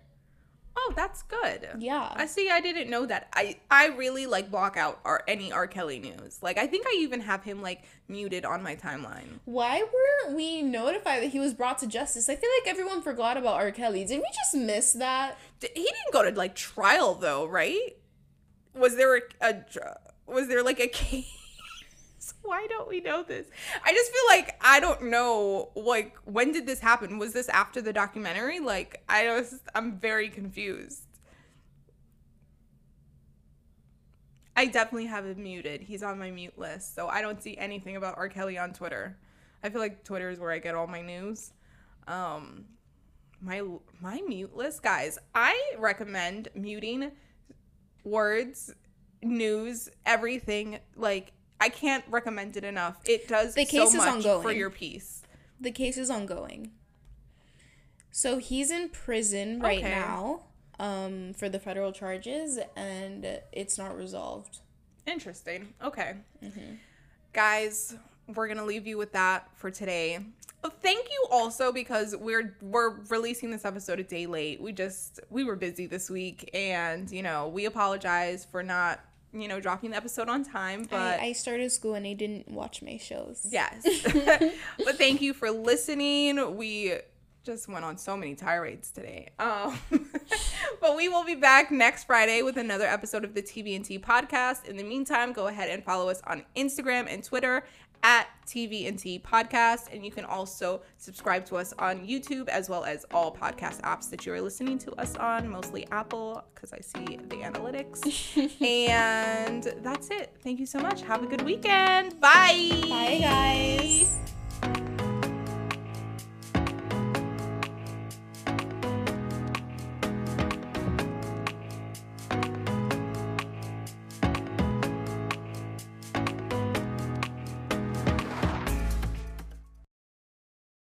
A: Oh, that's good.
B: Yeah.
A: I see. I didn't know that. I I really like block out our any R. Kelly news. Like I think I even have him like muted on my timeline.
B: Why weren't we notified that he was brought to justice? I feel like everyone forgot about R. Kelly. Did we just miss that?
A: D- He didn't go to like trial though, right? Was there a, a was there like a case? Why don't we know this? I just feel like I don't know. Like when did this happen? Was this after the documentary? Like I was. I'm very confused. I definitely have him muted. He's on my mute list, so I don't see anything about R. Kelly on Twitter. I feel like Twitter is where I get all my news. Um, my my mute list, guys. I recommend muting words, news, everything. Like I can't recommend it enough. It does
B: The
A: so
B: case is
A: much for your peace.
B: The case is ongoing. So he's in prison right
A: Okay.
B: now um, for the federal charges, and it's not resolved.
A: Interesting. Okay.
B: Mm-hmm.
A: Guys, we're going to leave you with that for today. Oh, Thank you also because we're we're releasing this episode a day late. We just we were busy this week and, you know, we apologize for not, you know, dropping the episode on time, but
B: I, I started school and I didn't watch my shows.
A: Yes. [LAUGHS] [LAUGHS] but thank you for listening. We just went on so many tirades today. Um, [LAUGHS] but we will be back next Friday with another episode of the TV & Tea podcast. In the meantime, go ahead and follow us on Instagram and Twitter at TV & Tea podcast. And you can also subscribe to us on YouTube as well as all podcast apps that you are listening to us on, mostly Apple because I see the analytics. [LAUGHS] and that's it. Thank you so much. Have a good weekend. Bye.
B: Bye, guys.